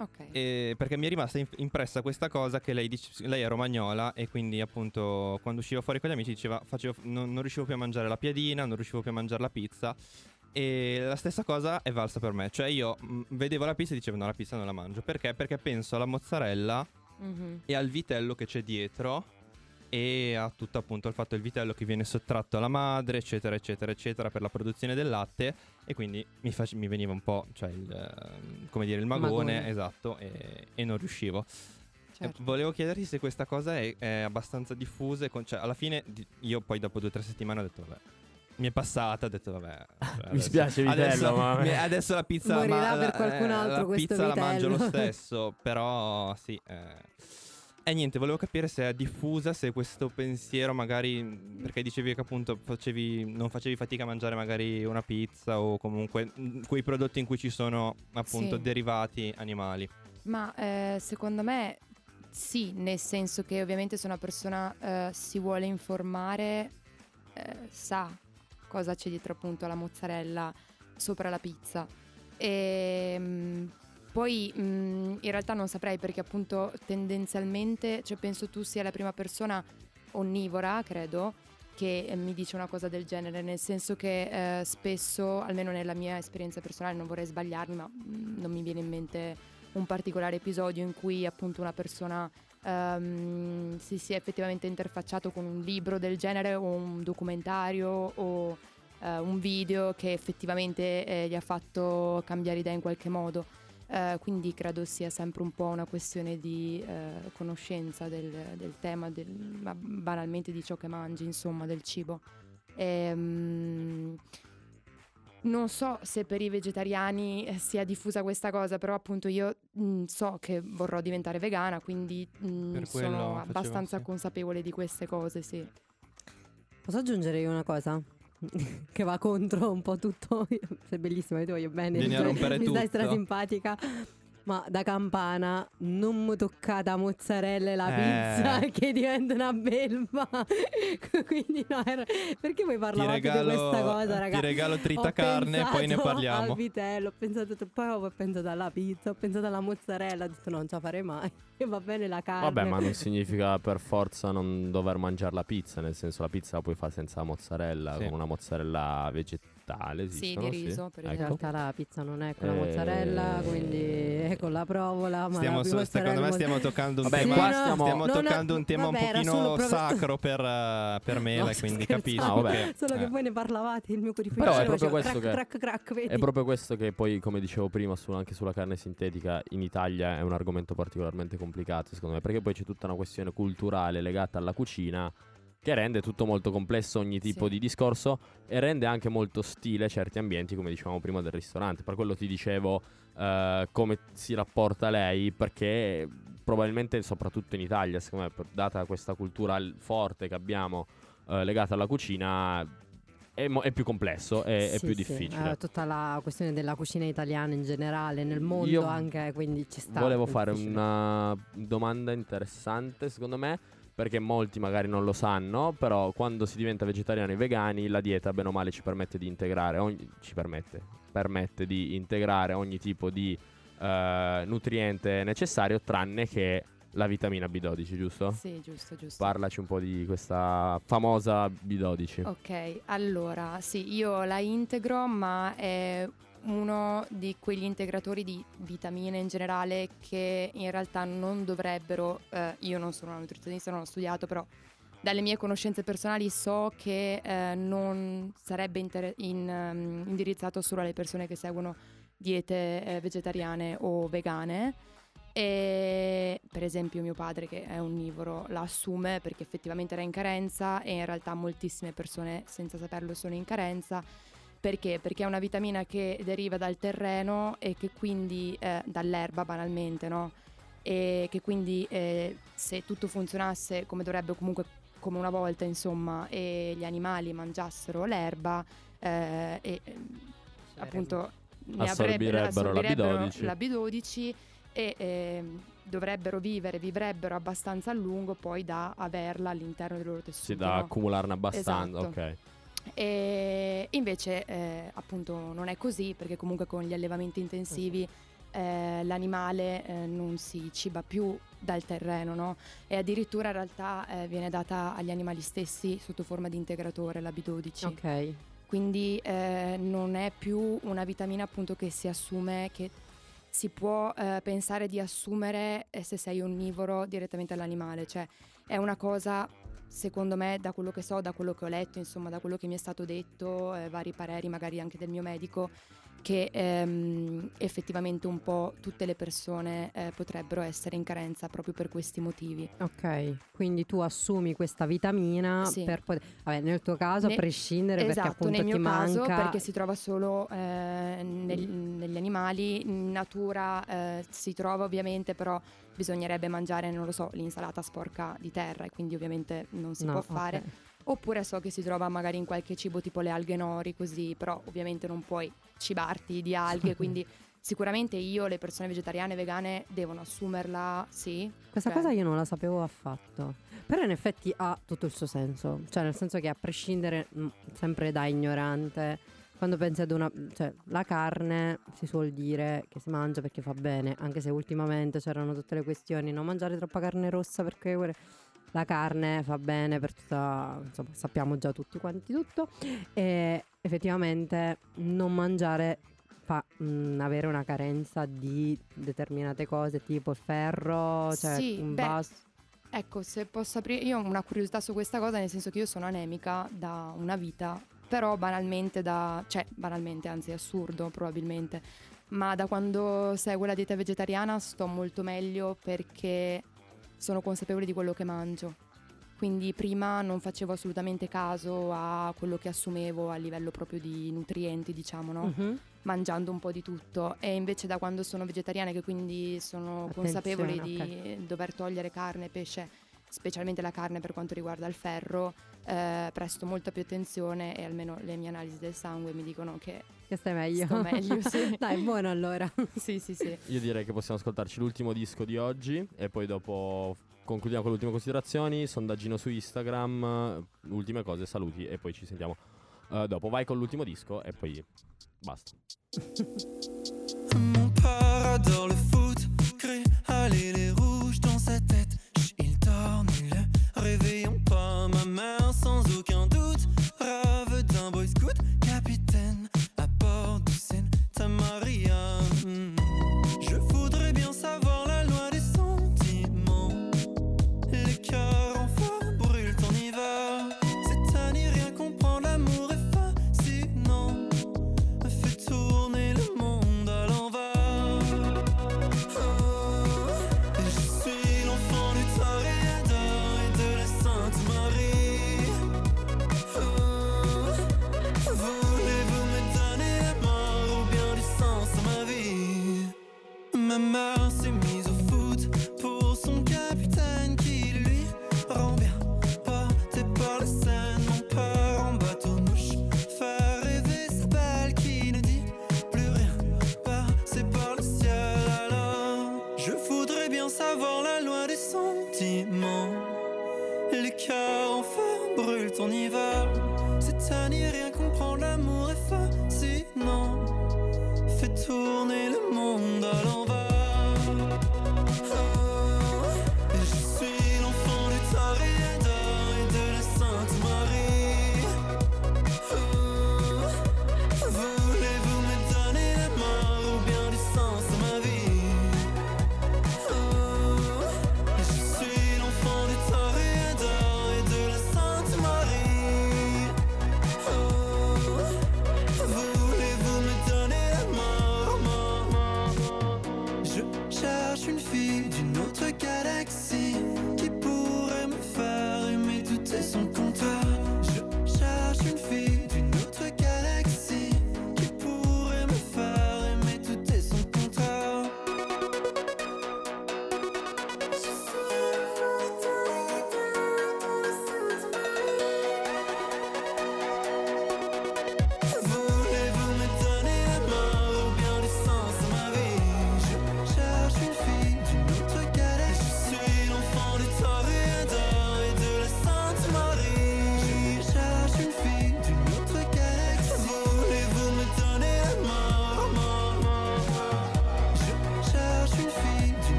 Ok. E perché mi è rimasta impressa questa cosa che lei, dice- lei è romagnola e quindi appunto quando usciva fuori con gli amici diceva facevo- non, non riuscivo più a mangiare la piadina, non riuscivo più a mangiare la pizza e la stessa cosa è valsa per me, cioè io mh, vedevo la pizza e dicevo no la pizza non la mangio, perché? Perché penso alla mozzarella Mhm. e al vitello che c'è dietro e a tutto appunto il fatto del vitello che viene sottratto alla madre, eccetera, eccetera, eccetera, per la produzione del latte e quindi mi, face- mi veniva un po', cioè il, ehm, come dire, il magone, Magone. esatto, e, e non riuscivo. Certo. Volevo chiederti se questa cosa è, è abbastanza diffusa, con- cioè alla fine io poi dopo due o tre settimane ho detto vabbè. Mi è passata, ho detto vabbè. adesso- spiace, vitello, adesso, ma- mi- adesso la pizza Morirà ma- per la- qualcun eh, altro la pizza la mangio lo stesso, però sì. eh. E niente, volevo capire se è diffusa, se questo pensiero magari, perché dicevi che appunto facevi, non facevi fatica a mangiare magari una pizza o comunque mm, quei prodotti in cui ci sono appunto Sì. derivati animali. Ma eh, secondo me sì, nel senso che ovviamente se una persona eh, si vuole informare eh, sa cosa c'è dietro appunto alla mozzarella sopra la pizza. E mm, poi mm, in realtà non saprei perché appunto tendenzialmente, cioè penso tu sia la prima persona onnivora, credo, che eh, mi dice una cosa del genere, nel senso che eh, spesso, almeno nella mia esperienza personale, non vorrei sbagliarmi, ma mm, non mi viene in mente un particolare episodio in cui appunto una persona ehm, si sia effettivamente interfacciato con un libro del genere o un documentario o eh, un video che effettivamente eh, gli ha fatto cambiare idea in qualche modo. Eh, quindi credo sia sempre un po' una questione di eh, conoscenza del, del tema, del- ma banalmente di ciò che mangi, insomma, del cibo. Ehm, non so se per i vegetariani eh, sia diffusa questa cosa, però appunto io mh, so che vorrò diventare vegana, quindi mh, quello sono facevo, abbastanza sì. consapevole di queste cose, sì. Posso aggiungere io una cosa? che va contro un po' tutto. Sei bellissima, io ti voglio bene. Vieni a mi stai- rompere mi stai tutto. strasimpatica. Ma da campana non mi toccata mozzarella e la Eh. pizza che diventa una belva. Quindi no, era- perché voi parlavate regalo- di questa cosa, ti ragazzi? regalo trita carne, poi ne parliamo. Al vitello, ho pensato, poi ho pensato alla pizza, ho pensato alla mozzarella, ho detto no, non ce la farei mai. E va bene la carne. Vabbè, ma non significa per forza non dover mangiare la pizza, nel senso la pizza la puoi fare senza mozzarella, Sì. con una mozzarella vegetale, Sì, esistono, di riso, per In Ecco. realtà la pizza non è con la Eh, mozzarella, quindi è con la provola. Ma Stiamo la so- secondo me stiamo toccando un Vabbè, tema, qua stiamo- stiamo toccando un tema vabbè, un pochino solo proprio- sacro per, eh, per me, No, quindi sto capisco. Ah, vabbè. Solo che Eh. voi ne parlavate, il mio cuoricino Però è proprio questo crack, che- crack, crack? È proprio questo che poi, come dicevo prima, su- anche sulla carne sintetica in Italia è un argomento particolarmente complicato, secondo me, perché poi c'è tutta una questione culturale legata alla cucina che rende tutto molto complesso ogni tipo Sì. di discorso e rende anche molto stile certi ambienti, come dicevamo prima del ristorante. Per quello ti dicevo eh, come si rapporta lei, perché probabilmente soprattutto in Italia, secondo me, data questa cultura forte che abbiamo eh, legata alla cucina, è, mo- è più complesso, è, è Sì, più sì, difficile. eh, tutta la questione della cucina italiana in generale, nel mondo Io anche, quindi ci sta. Volevo è fare difficile. una domanda interessante, secondo me, perché molti magari non lo sanno, però quando si diventa vegetariani e vegani, la dieta bene o male ci permette di integrare ogni, ci permette, permette di integrare ogni tipo di eh, nutriente necessario, tranne che la vitamina B12, giusto? Sì, giusto, giusto. Parlaci un po' di questa famosa B12. Ok, allora sì, io la integro, ma è uno di quegli integratori di vitamine in generale che in realtà non dovrebbero, eh, io non sono una nutrizionista, non ho studiato, però dalle mie conoscenze personali so che eh, non sarebbe inter- in, ehm, indirizzato solo alle persone che seguono diete eh, vegetariane o vegane. E per esempio mio padre che è onnivoro la assume perché effettivamente era in carenza e in realtà moltissime persone senza saperlo sono in carenza. Perché? Perché è una vitamina che deriva dal terreno e che quindi eh, dall'erba banalmente, no? E che quindi eh, se tutto funzionasse come dovrebbe comunque come una volta insomma e gli animali mangiassero l'erba eh, e eh, appunto ne avrebbero- Assorbirebbero la assorbirebbero B12. la B12 e ehm, dovrebbero vivere, vivrebbero abbastanza a lungo poi da averla all'interno del loro tessuto. Sì, da no? accumularne abbastanza, Esatto. ok. E invece eh, appunto non è così perché comunque con gli allevamenti intensivi eh, l'animale eh, non si ciba più dal terreno no? e addirittura in realtà eh, viene data agli animali stessi sotto forma di integratore la B12 Ok. quindi eh, non è più una vitamina appunto che si assume che si può eh, pensare di assumere se sei onnivoro direttamente all'animale cioè è una cosa secondo me da quello che so da quello che ho letto insomma da quello che mi è stato detto eh, vari pareri magari anche del mio medico che ehm, effettivamente un po' tutte le persone eh, potrebbero essere in carenza proprio per questi motivi Ok, quindi tu assumi questa vitamina Sì. per poter... Vabbè, nel tuo caso Ne- a prescindere perché esatto, appunto nel mio ti caso manca... perché si trova solo eh, nel- negli animali, in natura eh, si trova ovviamente, però bisognerebbe mangiare, non lo so, l'insalata sporca di terra e quindi ovviamente non si No, può fare. Oppure so che si trova magari in qualche cibo tipo le alghe nori, così, però ovviamente non puoi cibarti di alghe, quindi sicuramente io, le persone vegetariane e vegane devono assumerla, sì. Questa cioè- cosa io non la sapevo affatto. Però in effetti ha tutto il suo senso. Cioè, nel senso che a prescindere, mh, sempre da ignorante, quando pensi ad una. cioè, la carne si suol dire che si mangia perché fa bene, anche se ultimamente c'erano tutte le questioni, non mangiare troppa carne rossa perché. La carne fa bene per tutta. insomma, sappiamo già tutti quanti tutto. E effettivamente non mangiare fa mh, avere una carenza di determinate cose, tipo il ferro, cioè Sì, un vaso. Ecco, se posso aprire, io ho una curiosità su questa cosa, nel senso che io sono anemica da una vita, però banalmente da, cioè banalmente, anzi assurdo probabilmente, ma da quando seguo la dieta vegetariana sto molto meglio perché sono consapevole di quello che mangio. Quindi prima non facevo assolutamente caso a quello che assumevo a livello proprio di nutrienti, diciamo, no? Mhm. mangiando un po' di tutto e invece da quando sono vegetariana che quindi sono Attenzione, consapevole di ok. dover togliere carne, pesce specialmente la carne per quanto riguarda il ferro, eh, presto molta più attenzione e almeno le mie analisi del sangue mi dicono che Che stai meglio. sto meglio. Sì. Dai, buono allora. sì, sì, sì. Io direi che possiamo ascoltarci l'ultimo disco di oggi e poi dopo concludiamo con le ultime considerazioni, sondaggino su Instagram, ultime cose, saluti e poi ci sentiamo eh, dopo. Vai con l'ultimo disco e poi basta. Mon père adore le foot, gris, allez les rouges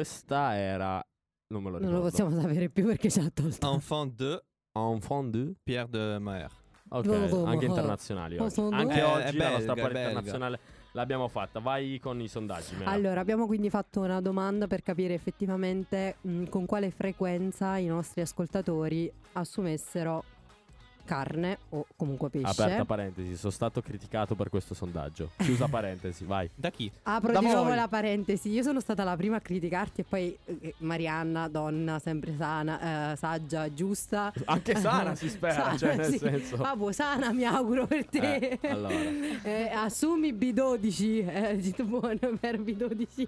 questa era non me lo Non ricordo. lo possiamo sapere più perché ci ha tolto. Enfant de Enfant de Pierre de Maher. Ok, Dodo, anche ma- internazionali ma oggi. Anche due. oggi Eh, è la nostra belga, parte belga. internazionale l'abbiamo fatta. Vai con i sondaggi. Mela. Allora, abbiamo quindi fatto una domanda per capire effettivamente mh, con quale frequenza i nostri ascoltatori assumessero carne o comunque pesce. Aperta parentesi, sono stato criticato per questo sondaggio. Chiusa parentesi, vai. Da chi? Apro Da di nuovo voi. la parentesi. Io sono stata la prima a criticarti e poi eh, Marianna, donna, sempre sana, eh, saggia, giusta. Anche sana si spera, cioè nel sì. senso. Boh, sana mi auguro per te. Eh, allora. Eh, assumi B12, eh, dito buono per B12.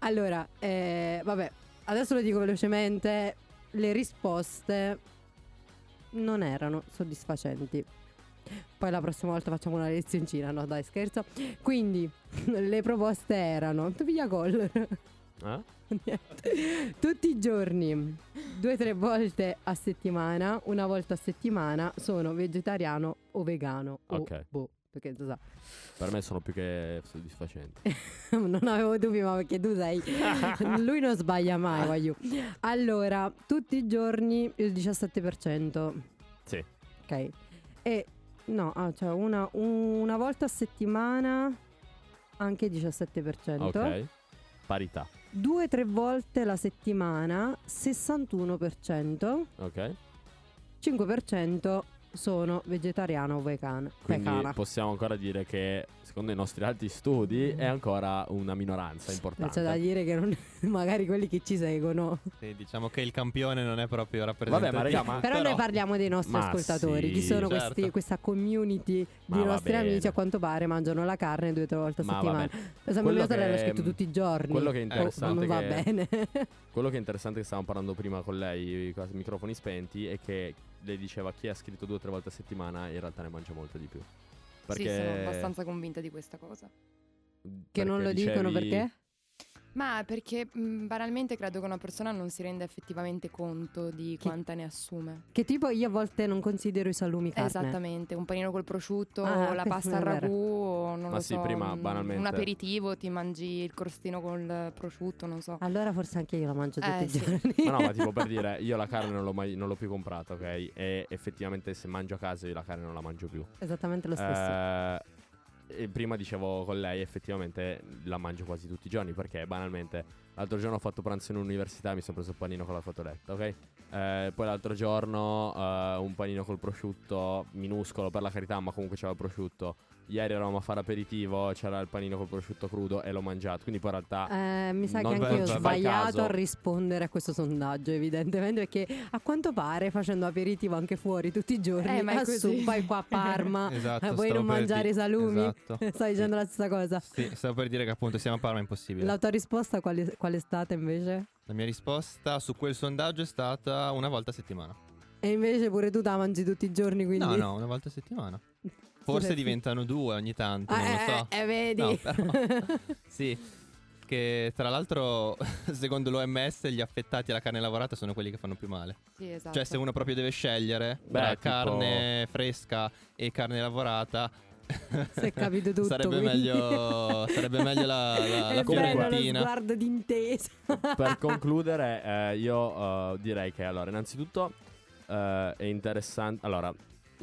Allora, eh, vabbè, adesso lo dico velocemente. Le risposte non erano soddisfacenti. Poi la prossima volta facciamo una lezioncina, no dai scherzo. Quindi le proposte erano, tu via gol. Eh? Tutti i giorni, due o tre volte a settimana, una volta a settimana sono vegetariano o vegano. O Ok. boh, perché tu sa. Per me sono più che soddisfacenti. non avevo dubbi, ma perché tu sei. Lui non sbaglia mai, voglio. Allora, tutti i giorni il 17%. Sì. Ok. E no, ah, cioè una, una volta a settimana anche 17%. Ok. Parità. Due o tre volte la settimana 61%. Ok. 5% sono vegetariana o vegana. Quindi vegana. possiamo ancora dire che, secondo i nostri alti studi, è ancora una minoranza C'è importante. da dire che non- magari quelli che ci seguono. Sì, diciamo che il campione non è proprio rappresentativo. Vabbè, ma raga, ma- Però, noi parliamo dei nostri ascoltatori. sì, Ci sono certo. questi- questa community Ma di nostri bene. amici, a quanto pare, mangiano la carne due o tre volte a Ma settimana. Per esempio, mia sorella l'ha che- scritto tutti i giorni. quello che è Oh, interessante non va che- bene. Quello che è interessante che stavamo parlando prima con lei, con i microfoni spenti, è che lei diceva chi ha scritto due o tre volte a settimana in realtà ne mangia molto di più. Perché Sì, sono abbastanza convinta di questa cosa. Che non lo perché dicono dicevi- perché? Ma perché mh, banalmente credo che una persona non si renda effettivamente conto di quanta ne assume. Che tipo io a volte non considero i salumi carne. Esattamente, un panino col prosciutto, Ah, la questo pasta al ragù, o non Ma lo sì, so, prima, un- banalmente- un aperitivo, ti mangi il crostino col prosciutto, non so. Allora forse anche io la mangio tutti Eh, i sì. giorni. Ma no, ma tipo per dire, io la carne non l'ho, mai, non l'ho più comprata, ok? E effettivamente se mangio a casa io la carne non la mangio più. Esattamente lo stesso. Eh, prima dicevo con lei, effettivamente la mangio quasi tutti i giorni perché banalmente l'altro giorno ho fatto pranzo in università e mi sono preso il panino con la cotoletta, ok? Eh, poi l'altro giorno eh, un panino col prosciutto minuscolo per la carità, ma comunque c'era il prosciutto. Ieri eravamo a fare aperitivo, c'era il panino col prosciutto crudo e l'ho mangiato. Quindi poi in realtà Eh, mi sa che anche io ho sbagliato a rispondere a questo sondaggio, evidentemente, perché a quanto pare facendo aperitivo anche fuori tutti i giorni, Eh, ma è su, vai qua a Parma, Esatto, eh, vuoi non mangiare di- i salumi? Esatto. Stai dicendo la stessa cosa. Sì, stavo per dire che appunto siamo a Parma, è impossibile. La tua risposta quale, qual è stata invece? La mia risposta su quel sondaggio è stata una volta a settimana. E invece pure tu la mangi tutti i giorni, quindi... No, no, una volta a settimana. Forse diventano due ogni tanto, Ah, non lo so. eh, eh, vedi. No, però- sì, che tra l'altro secondo l'OMS gli affettati alla carne lavorata sono quelli che fanno più male. Sì, esatto. Cioè se uno proprio deve scegliere Beh, tra tipo- carne fresca e carne lavorata Si è capito tutto, sarebbe, quindi. meglio, sarebbe meglio la, la, la fiorentina. sguardo d'intesa. per concludere, eh, io eh, direi che allora, innanzitutto eh, è interessante. Allora,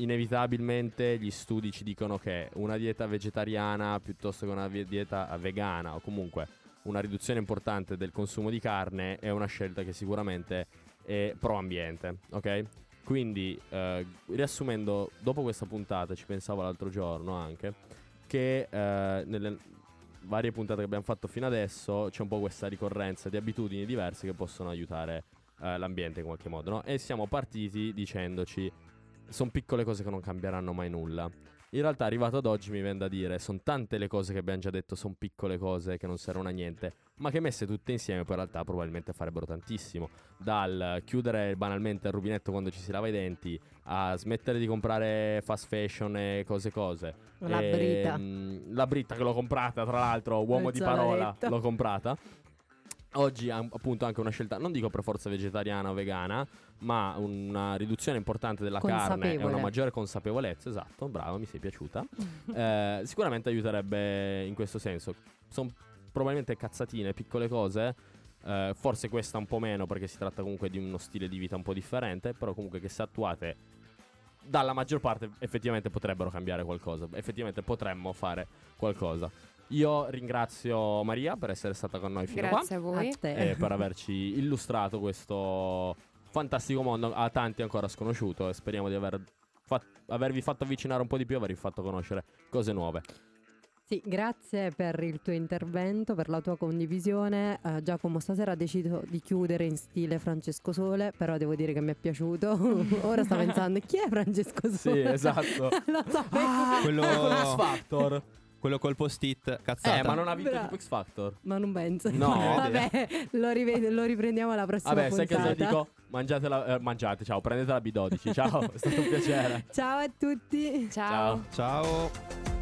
inevitabilmente gli studi ci dicono che una dieta vegetariana piuttosto che una dieta vegana o comunque una riduzione importante del consumo di carne è una scelta che sicuramente è pro ambiente, ok? Quindi, eh, riassumendo, dopo questa puntata, ci pensavo l'altro giorno anche, che eh, nelle varie puntate che abbiamo fatto fino adesso c'è un po' questa ricorrenza di abitudini diverse che possono aiutare eh, l'ambiente in qualche modo, no? E siamo partiti dicendoci, sono piccole cose che non cambieranno mai nulla. In realtà, arrivato ad oggi, mi viene da dire: sono tante le cose che abbiamo già detto, sono piccole cose che non servono a niente, ma che messe tutte insieme, poi in realtà probabilmente farebbero tantissimo. Dal chiudere banalmente il rubinetto quando ci si lava i denti, a smettere di comprare fast fashion e cose cose. La E, brita. mm, la brita che l'ho comprata, tra l'altro, uomo Il di parola, l'ho comprata. Oggi appunto anche una scelta, non dico per forza vegetariana o vegana, ma una riduzione importante della carne e una maggiore consapevolezza, esatto, brava, mi sei piaciuta. Eh, sicuramente aiuterebbe in questo senso. Sono probabilmente cazzatine, piccole cose. eh, forse questa un po' meno perché si tratta comunque di uno stile di vita un po' differente, però comunque che se attuate dalla maggior parte effettivamente potrebbero cambiare qualcosa, effettivamente potremmo fare qualcosa. Io ringrazio Maria per essere stata con noi fino a qua Grazie a voi. A te. e per averci illustrato questo fantastico mondo a tanti ancora sconosciuto e speriamo di aver fat- avervi fatto avvicinare un po' di più, avervi fatto conoscere cose nuove. Sì, grazie per il tuo intervento, per la tua condivisione. Eh, Giacomo stasera ha deciso di chiudere in stile Francesco Sole, però devo dire che mi è piaciuto. Ora sta pensando chi è Francesco Sì, Sole? esatto. Lo sapevo. Quello, Con X Factor. Quello col post-it cazzata. Eh, ma non ha vinto Bra- tipo X Factor. Ma non penso. No. Vabbè, lo, rive- lo riprendiamo alla prossima Vabbè, sai che puntata. se dico? Mangiatela, eh, mangiate, ciao, prendete la B12. Ciao, è stato un piacere. Ciao a tutti. Ciao. Ciao. Ciao.